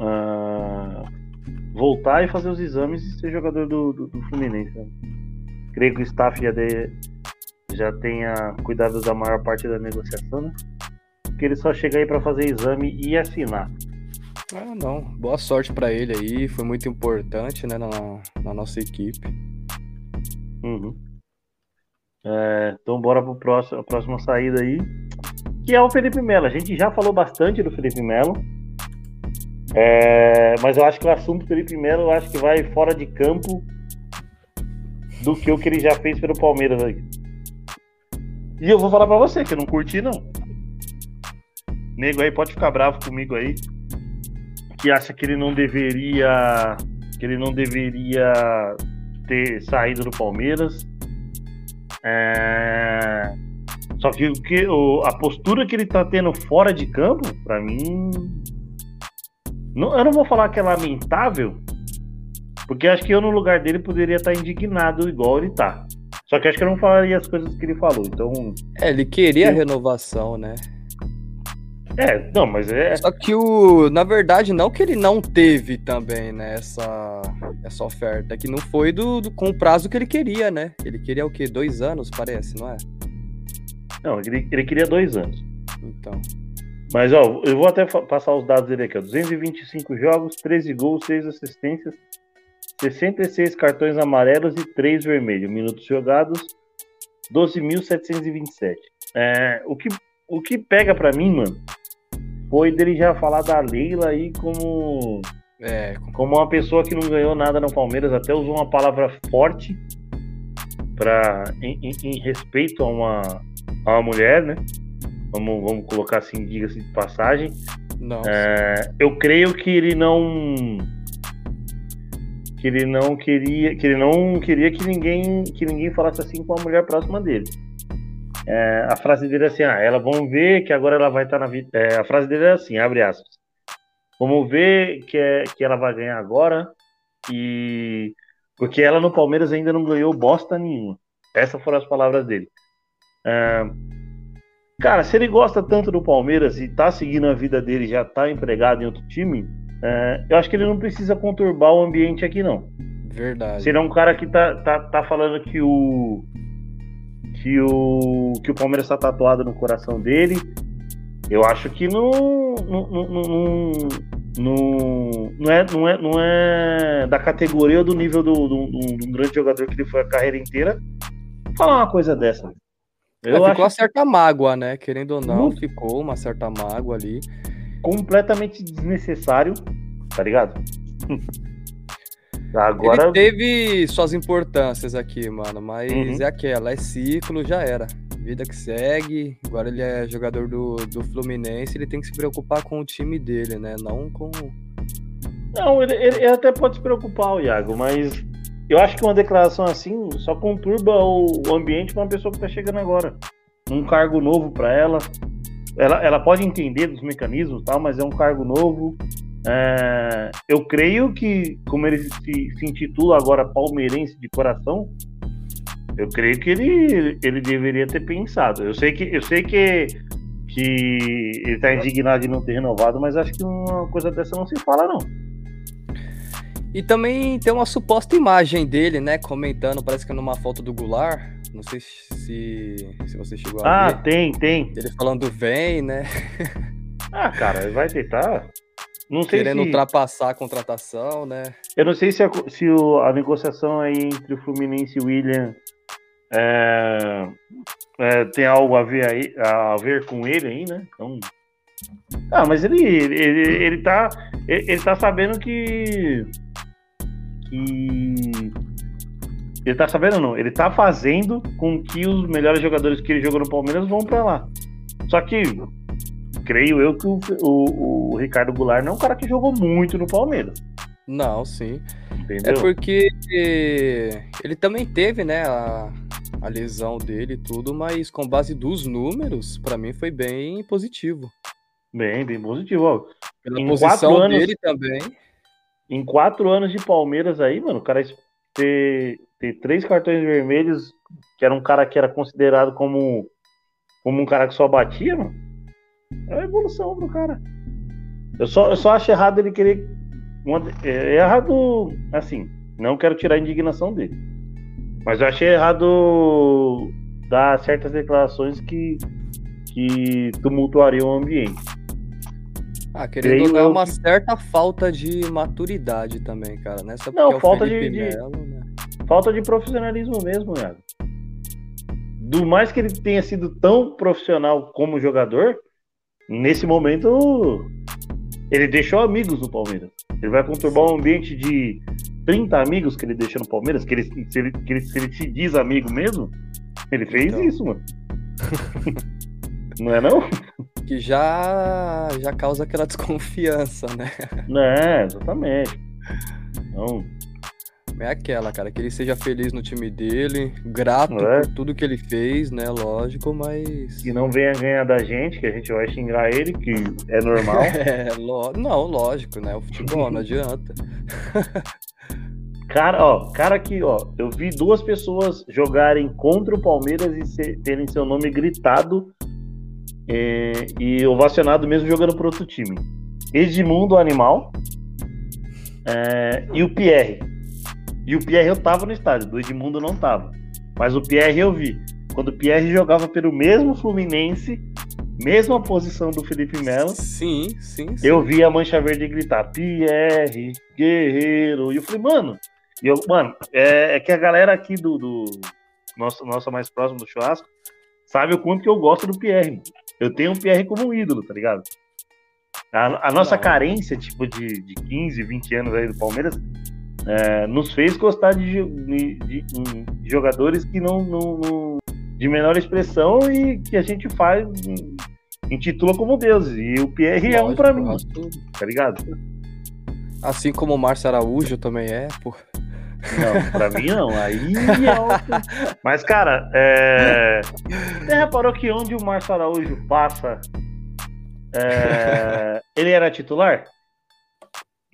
ah, voltar e fazer os exames e ser jogador do, do, do Fluminense. né? Creio que o staff já, de, já tenha cuidado da maior parte da negociação, né? Porque ele só chega aí para fazer exame e assinar. Ah, não. Boa sorte pra ele aí. Foi muito importante, né, na, na nossa equipe. Uhum. É, então bora pro próximo, a próxima saída aí, que é o Felipe Melo. A gente já falou bastante do Felipe Melo, é, mas eu acho que o assunto Felipe Melo eu acho que vai fora de campo do que o que ele já fez pelo Palmeiras aí. E eu vou falar pra você que eu não curti não. Nego aí pode ficar bravo comigo aí, que acha que ele não deveria, que ele não deveria ter saído do Palmeiras. É, Só que, o que a postura que ele tá tendo fora de campo, pra mim. Não, eu não vou falar que é lamentável, porque acho que eu, no lugar dele, poderia estar indignado igual ele tá. Só que acho que eu não falaria as coisas que ele falou. Então, É, ele queria a Eu- renovação, né? É, não, mas é. Só que o. Na verdade, não que ele não teve também, né, essa, essa oferta, que não foi do, do, com o prazo que ele queria, né? Ele queria o quê? Dois anos, parece, não é? Não, ele, ele queria dois anos. Então. Mas, ó, eu vou até passar os dados dele aqui, ó. 225 jogos, 13 gols, 6 assistências, 66 cartões amarelos e 3 vermelhos. Minutos jogados, 12.727. É, o, que, o que pega para mim, mano, foi dele já falar da Leila aí como, é. como uma pessoa que não ganhou nada no Palmeiras, até usou uma palavra forte pra, em, em, em respeito a uma, a uma mulher, né? Vamos, vamos colocar assim, diga-se de passagem. É, eu creio que ele não que ele não queria que ele não queria que ninguém que ninguém falasse assim com a mulher próxima dele. É, a frase dele é assim, ah, ela vamos ver que agora ela vai estar na vida. É, a frase dele é assim, abre aspas. Vamos ver que, é, que ela vai ganhar agora e porque ela no Palmeiras ainda não ganhou bosta nenhuma. Essas foram as palavras dele. É, cara, se ele gosta tanto do Palmeiras e tá seguindo a vida dele, já tá empregado em outro time, é, eu acho que ele não precisa conturbar o ambiente aqui, não. Verdade. Se ele é um cara que tá, tá, tá falando que o que o, que o Palmeiras está tatuado no coração dele. Eu acho que não, não, não, não, não, é, não, é, não é da categoria ou do nível do, do grande jogador que ele foi a carreira inteira falar uma coisa dessa. Eu ficou acho... uma certa mágoa, né? Querendo ou não, Muito... ficou uma certa mágoa ali. Completamente desnecessário, tá ligado? *laughs* Agora... Ele teve suas importâncias aqui, mano, mas uhum. é aquela, é ciclo, já era. Vida que segue, agora ele é jogador do, do Fluminense, ele tem que se preocupar com o time dele, né? Não com. Não, ele, ele até pode se preocupar, o Iago, mas eu acho que uma declaração assim só conturba o, ambiente para uma pessoa que tá chegando agora. Um cargo novo para ela. ela. Ela pode entender dos mecanismos tal, mas é um cargo novo. É, eu creio que, como ele se, se, intitula agora palmeirense de coração, eu creio que ele, ele deveria ter pensado. Eu sei que, eu sei que, que ele está indignado de não ter renovado, mas acho que uma coisa dessa não se fala, não. E também tem uma suposta imagem dele, né? Comentando, parece que é numa foto do Goulart. Não sei se, se você chegou a ah, ver. Ah, tem, tem. Ele falando vem, né? ah, cara, ele vai tentar. Não sei Querendo se... ultrapassar a contratação, né? Eu não sei se, a, se o, a negociação aí entre o Fluminense e o William é, é, tem algo a ver, aí, a ver com ele aí, né? Então... Ah, mas ele, ele, ele, ele, tá, ele, ele tá sabendo que. Que. Ele tá sabendo, não. Ele tá fazendo com que os melhores jogadores que ele jogou no Palmeiras vão para lá. Só que creio eu que o, o, o, Ricardo Goulart não é um cara que jogou muito no Palmeiras. Não, sim. Entendeu? É porque ele também teve, né, a, a lesão dele e tudo, mas com base dos números, para mim foi bem positivo. Bem, bem positivo. Ó. Pela em posição anos, dele também. Em quatro anos de Palmeiras aí, mano, o cara ter, ter três cartões vermelhos, que era um cara que era considerado como, como um cara que só batia, mano. É uma evolução pro cara. Eu só, eu só acho errado ele querer. É, é errado, assim, não quero tirar a indignação dele. Mas eu achei errado dar certas declarações que, que tumultuariam o ambiente. Ah, querendo dar uma certa falta de maturidade também, cara, né? Só não, é falta de, Melo, né? falta de profissionalismo mesmo, Iago. Do mais que ele tenha sido tão profissional como jogador, nesse momento, ele deixou amigos no Palmeiras. Ele vai conturbar um ambiente de 30 amigos que ele deixou no Palmeiras, que ele, se, ele, que ele, se ele se diz amigo mesmo, ele fez então. isso, mano. *laughs* não é não? Que já, já causa aquela *laughs* desconfiança, né? É, exatamente. Então, é aquela, cara, que ele seja feliz no time dele, grato é. por tudo que ele fez, né? Lógico, mas. E não venha ganhar da gente, que a gente vai xingar ele, que é normal. *laughs* é, lo... não, lógico, né? O futebol não adianta. Cara, ó, cara que, ó, eu vi duas pessoas jogarem contra o Palmeiras e ser, terem seu nome gritado é, e ovacionado mesmo jogando por outro time. Edmundo Animal é, e o Pierre. E o Pierre eu tava no estádio, do Edmundo não tava. Mas o Pierre eu vi. Quando o Pierre jogava pelo mesmo Fluminense, mesma posição do Felipe Melo. Sim, sim, sim. Eu vi a Mancha Verde gritar Pierre, Guerreiro. E eu falei, mano, e eu, mano, é, é que a galera aqui do, do nosso, nossa mais próximo do churrasco sabe o quanto que eu gosto do Pierre. Mano. Eu tenho o Pierre como um ídolo, tá ligado? A, a nossa Não. carência, tipo, de, de 15, 20 anos aí do Palmeiras, é, nos fez gostar de, de, de, de jogadores que não, não, não, de menor expressão e que a gente faz intitula como Deus. E o Pierre Lógico, é um pra mim, tá ligado? Assim como o Márcio Araújo também é, pô. Não, pra mim não. Aí é outro... Mas, cara, é... você reparou que onde o Márcio Araújo passa, é... ele era titular?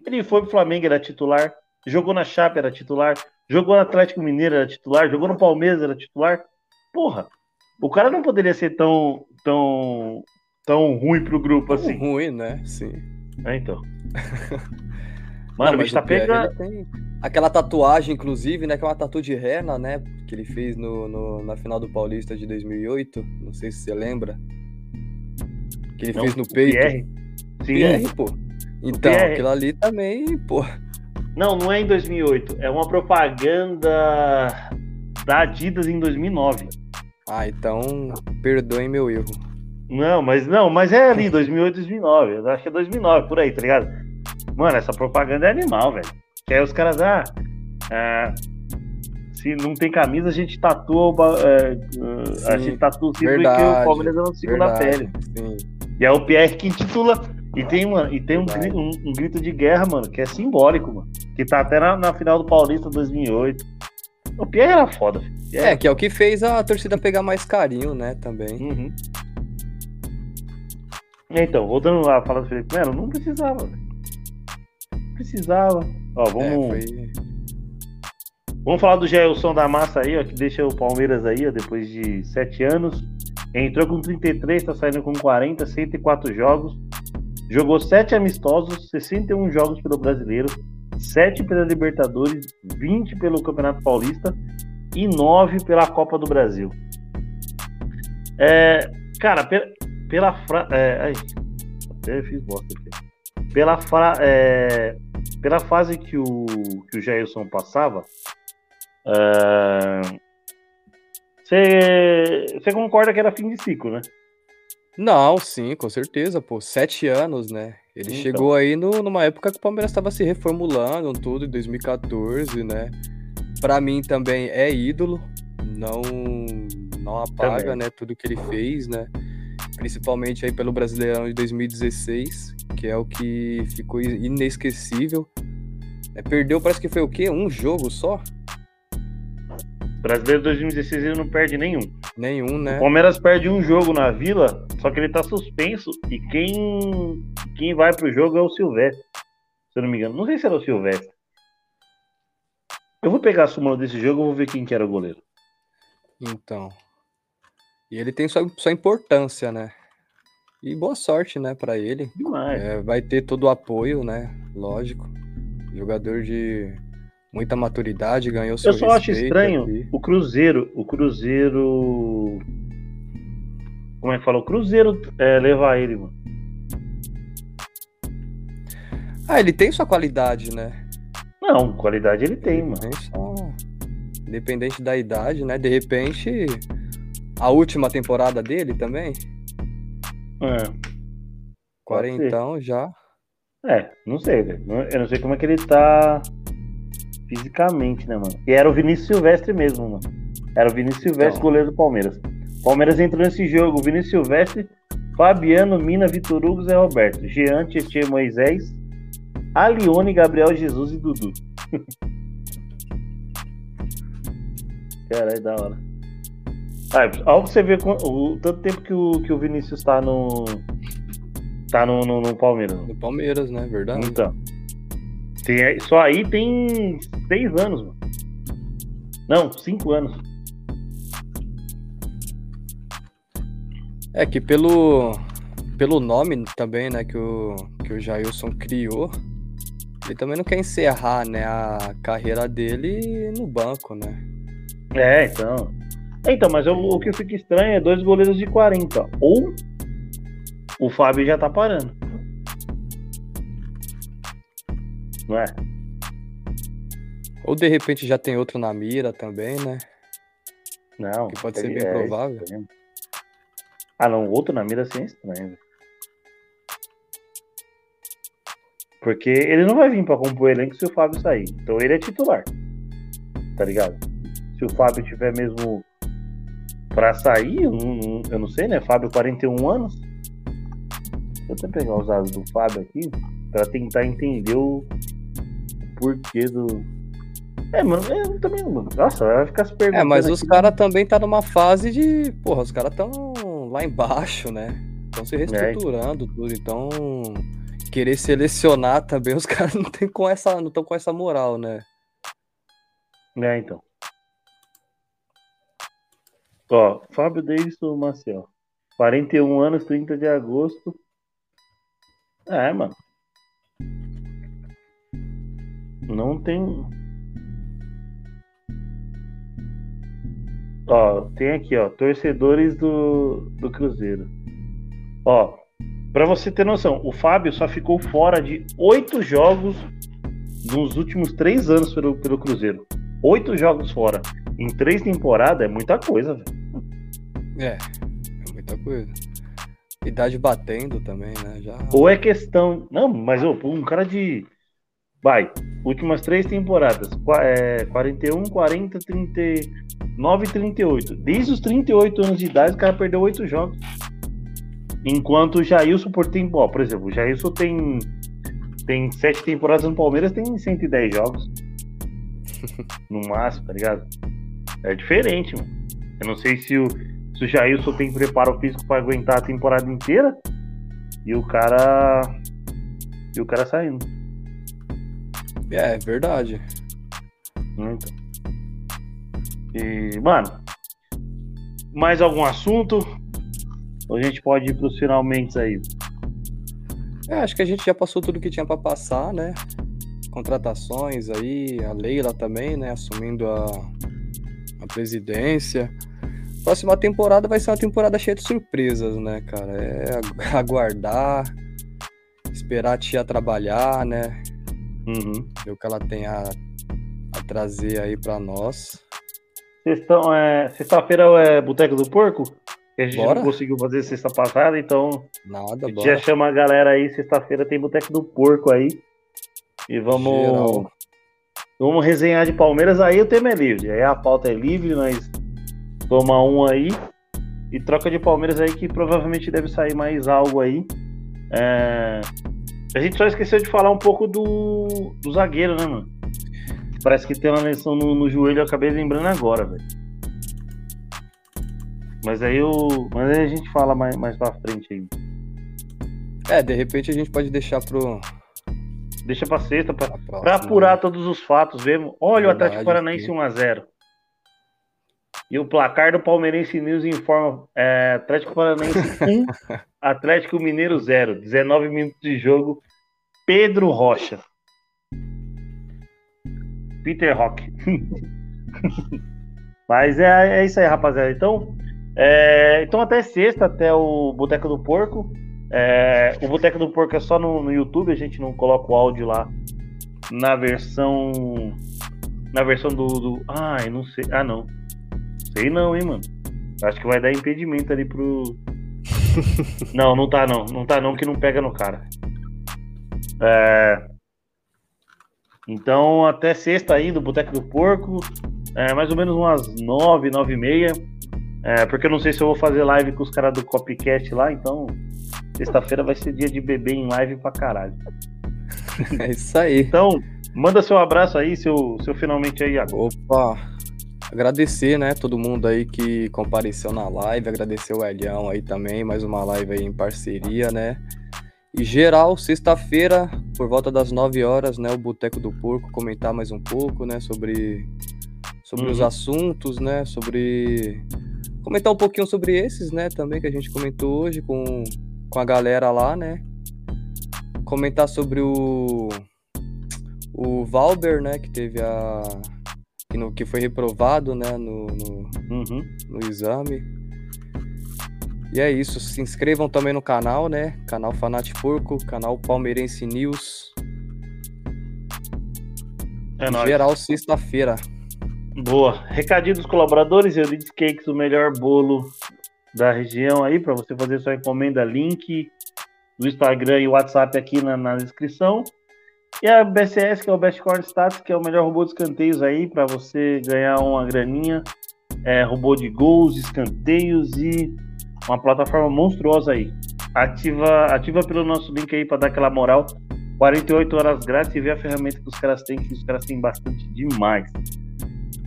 Ele foi pro Flamengo, era titular. Jogou na Chape, era titular. Jogou no Atlético Mineiro, era titular. Jogou no Palmeiras, era titular. Porra, o cara não poderia ser tão, tão, tão ruim pro grupo assim. Ruim, né? Sim. É, então. *laughs* Mano, não, o bicho tá pegando. Tem... Aquela tatuagem, inclusive, né? Que é uma tatu de rena, né? Que ele fez no, no na final do Paulista de 2008. Não sei se você lembra. Que ele não, fez no peito. Pierre. Sim. Pierre, pô. Então, Pierre. aquilo ali também, pô. Não, não é em 2008. É uma propaganda da Adidas em 2009. Ah, então perdoem meu erro. Não, mas não, mas é ali 2008, 2009. Eu acho que é 2009 por aí, tá ligado? Mano, essa propaganda é animal, velho. Que aí os caras, ah, é, se não tem camisa, a gente tatua o, é, a gente tatua o símbolo que o Palmeiras é no segunda pele. Sim. E é o Pierre que intitula. E tem, mano, e tem um, um, um, grito de guerra, mano, que é simbólico, mano. Que tá até na, na final do Paulista 2008. O Pierre era foda. Pierre. É, que é o que fez a torcida pegar mais carinho, né, também. Uhum. Então, voltando lá, falar do Felipe Melo, não precisava, velho precisava. Ó, vamos. É, foi... Vamos falar do Gelson da Massa aí, ó, que deixa o Palmeiras aí, ó, depois de sete anos. Entrou com 33, tá saindo com 40, 104 jogos. Jogou sete amistosos, 61 jogos pelo Brasileiro, 7 pela Libertadores, 20 pelo Campeonato Paulista e 9 pela Copa do Brasil. É, cara, pela, pela fra... é, ai, até fiz bosta aqui. Pela fra... É, pela fase que o, que o Jailson passava, você uh, concorda que era fim de ciclo, né? Não, sim, com certeza, pô. Sete anos, né? Ele então. chegou aí no, numa época que o Palmeiras estava se reformulando, tudo, em 2014, né? Para mim também é ídolo, não não apaga, também. né, tudo que ele fez, né? Principalmente aí pelo Brasileirão de 2016, que é o que ficou inesquecível. É, perdeu, parece que foi o quê? Um jogo só? Brasileiro 2016 ele não perde nenhum. Nenhum, né? O Palmeiras perde um jogo na Vila, só que ele tá suspenso e quem quem vai pro jogo é o Silvestre. Se eu não me engano. Não sei se era o Silvestre. Eu vou pegar a súmula desse jogo e vou ver quem que era o goleiro. Então. E ele tem sua, sua importância, né? E boa sorte, né, para ele. Demais. É, vai ter todo o apoio, né? Lógico. Jogador de muita maturidade, ganhou seu Eu só acho estranho aqui. o Cruzeiro, o Cruzeiro. Como é que fala? O Cruzeiro é, levar ele, mano. Ah, ele tem sua qualidade, né? Não, qualidade ele tem, ele mano. Tem só... Independente da idade, né? De repente, a última temporada dele também. É. Quarentão já. É, não sei, velho. Eu não sei como é que ele tá fisicamente, né, mano? E era o Vinícius Silvestre mesmo, mano. Era o Vinícius Silvestre, então. goleiro do Palmeiras. Palmeiras entrou nesse jogo, Vinícius Silvestre, Fabiano, Mina, Vitor Hugo, Zé Roberto, Jean, Tietchan, Moisés, Alione, Gabriel Jesus e Dudu. *laughs* Caralho, da hora. Ah, ao você ver o tanto tempo que o, que o Vinícius tá no. tá no, no, no Palmeiras. No Palmeiras, né? Verdade. Então. Tem, só aí tem seis anos, mano. Não, cinco anos. É que pelo, pelo nome também, né, que o, que o Jailson criou, ele também não quer encerrar, né, a carreira dele no banco, né? É, então. Então, mas eu, o que fica estranho é dois goleiros de 40. Ou o Fábio já tá parando. Não é? Ou de repente já tem outro na mira também, né? Não. Que pode ser bem é provável. estranho. Ah, não. Outro na mira assim é estranho. Porque ele não vai vir pra compor o elenco se o Fábio sair. Então ele é titular. Tá ligado? Se o Fábio tiver mesmo pra sair, eu não, eu não sei, né? Fábio, 41 anos. Deixa eu até pegar os dados do Fábio aqui pra tentar entender o porquê do. É, mano, eu também. Nossa, vai ficar se perguntando. É, mas os caras também tá numa fase de. Porra, os caras tão lá embaixo, né? Estão É. se reestruturando tudo. Então, querer selecionar também, os *laughs* caras não tem com essa, não estão com essa moral, né? É, então. Ó, Fábio Davidson Maciel. 41 anos, 30 de agosto. É, mano. Não tem. Ó, tem aqui, ó, torcedores do, do Cruzeiro. Ó, pra você ter noção, o Fábio só ficou fora de oito jogos nos últimos três anos pelo, pelo Cruzeiro. Oito jogos fora. Em três temporadas é muita coisa, velho. É, é muita coisa. Idade batendo também, né? Já. Ou é questão. Não, mas ô, um cara de. Vai, últimas três temporadas. É, 41, 40, 39 e 38. Desde os 38 anos de idade, o cara perdeu oito jogos. Enquanto o Jailson, por tempo. Ó, por exemplo, o Jailson tem. Tem sete temporadas no Palmeiras, tem 110 jogos. *laughs* No máximo, tá ligado? É diferente, mano. Eu não sei se o, se o Jailson tem preparo físico pra aguentar a temporada inteira. E o cara. E o cara saindo. É, é verdade. Então. E, mano. Mais algum assunto? Ou a gente pode ir pros finalmente aí? É, acho que a gente já passou tudo que tinha pra passar, né? Contratações aí, a Leila também, né? Assumindo a, a presidência. Próxima temporada vai ser uma temporada cheia de surpresas, né, cara? É agu- *laughs* aguardar, esperar a tia trabalhar, né? Uhum. Ver o que ela tem a, a trazer aí pra nós. É, Sexta-feira é Boteco do Porco? Que a gente Bora. não conseguiu fazer sexta passada, então Nada, a já chama a galera aí. Sexta-feira tem Boteco do Porco aí. E vamos. Geral. Vamos resenhar de Palmeiras, aí o tema é livre. Aí a pauta é livre, nós toma um aí e troca de Palmeiras aí que provavelmente deve sair mais algo aí. É, A gente só esqueceu de falar um pouco do, do zagueiro, né, mano? Parece que tem uma lesão no, no joelho, eu acabei lembrando agora, velho. Mas aí eu. Mas aí a gente fala mais, mais pra frente aí. É, de repente a gente pode deixar pro. Deixa pra sexta, pra, pra Pra apurar né? todos os fatos mesmo. Olha o Verdade, Atlético Paranaense sim. 1x0. E o placar do Palmeirense News informa: é, Atlético Paranaense 1, *laughs* Atlético Mineiro 0. 19 minutos de jogo. Pedro Rocha. Peter Rock. *laughs* Mas é, é isso aí, rapaziada. Então, é, então até sexta, até o Boteco do Porco. É, o Boteco do Porco é só no, no YouTube, a gente não coloca o áudio lá na versão. Na versão do. do ai, não sei. Ah, não. Sei não, hein, mano. Acho que vai dar impedimento ali pro. *laughs* não, não tá não. Não tá não, que não pega no cara. É. Então, até sexta aí do Boteco do Porco. É, mais ou menos umas nove, nove e meia. É, porque eu não sei se eu vou fazer live com os caras do Copycat lá, então. Sexta-feira vai ser dia de beber em live pra caralho. *laughs* É isso aí. Então, manda seu abraço aí, seu, seu finalmente aí agora. Opa! Agradecer, né, todo mundo aí que compareceu na live, agradecer o Elião aí também, mais uma live aí em parceria, né? E geral, sexta-feira, por volta das 9 horas, né, o Boteco do Porco, comentar mais um pouco, né, sobre, sobre os Uhum. assuntos, né, sobre comentar um pouquinho sobre esses, né, também que a gente comentou hoje com, com a galera lá, né? Comentar sobre o o Valber, né, que teve a que, no, que foi reprovado, né, no, no, Uhum. no exame. E é isso, se inscrevam também no canal, né? Canal Fanat Porco, canal Palmeirense News. É nóis. geral, sexta-feira. Boa. Recadinho dos colaboradores, Euridice Cakes, o melhor bolo da região aí, para você fazer sua encomenda, link do Instagram e WhatsApp aqui na, na descrição. E a BCS, que é o Best Corn Stats, que é o melhor robô de escanteios aí, para você ganhar uma graninha. É, robô de gols, escanteios e uma plataforma monstruosa aí. Ativa, ativa pelo nosso link aí para dar aquela moral. 48 horas grátis e ver a ferramenta que os caras têm, que os caras têm bastante demais.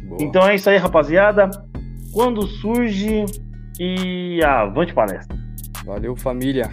Boa. Então é isso aí, rapaziada. Quando surge e avante palestra. Valeu, família.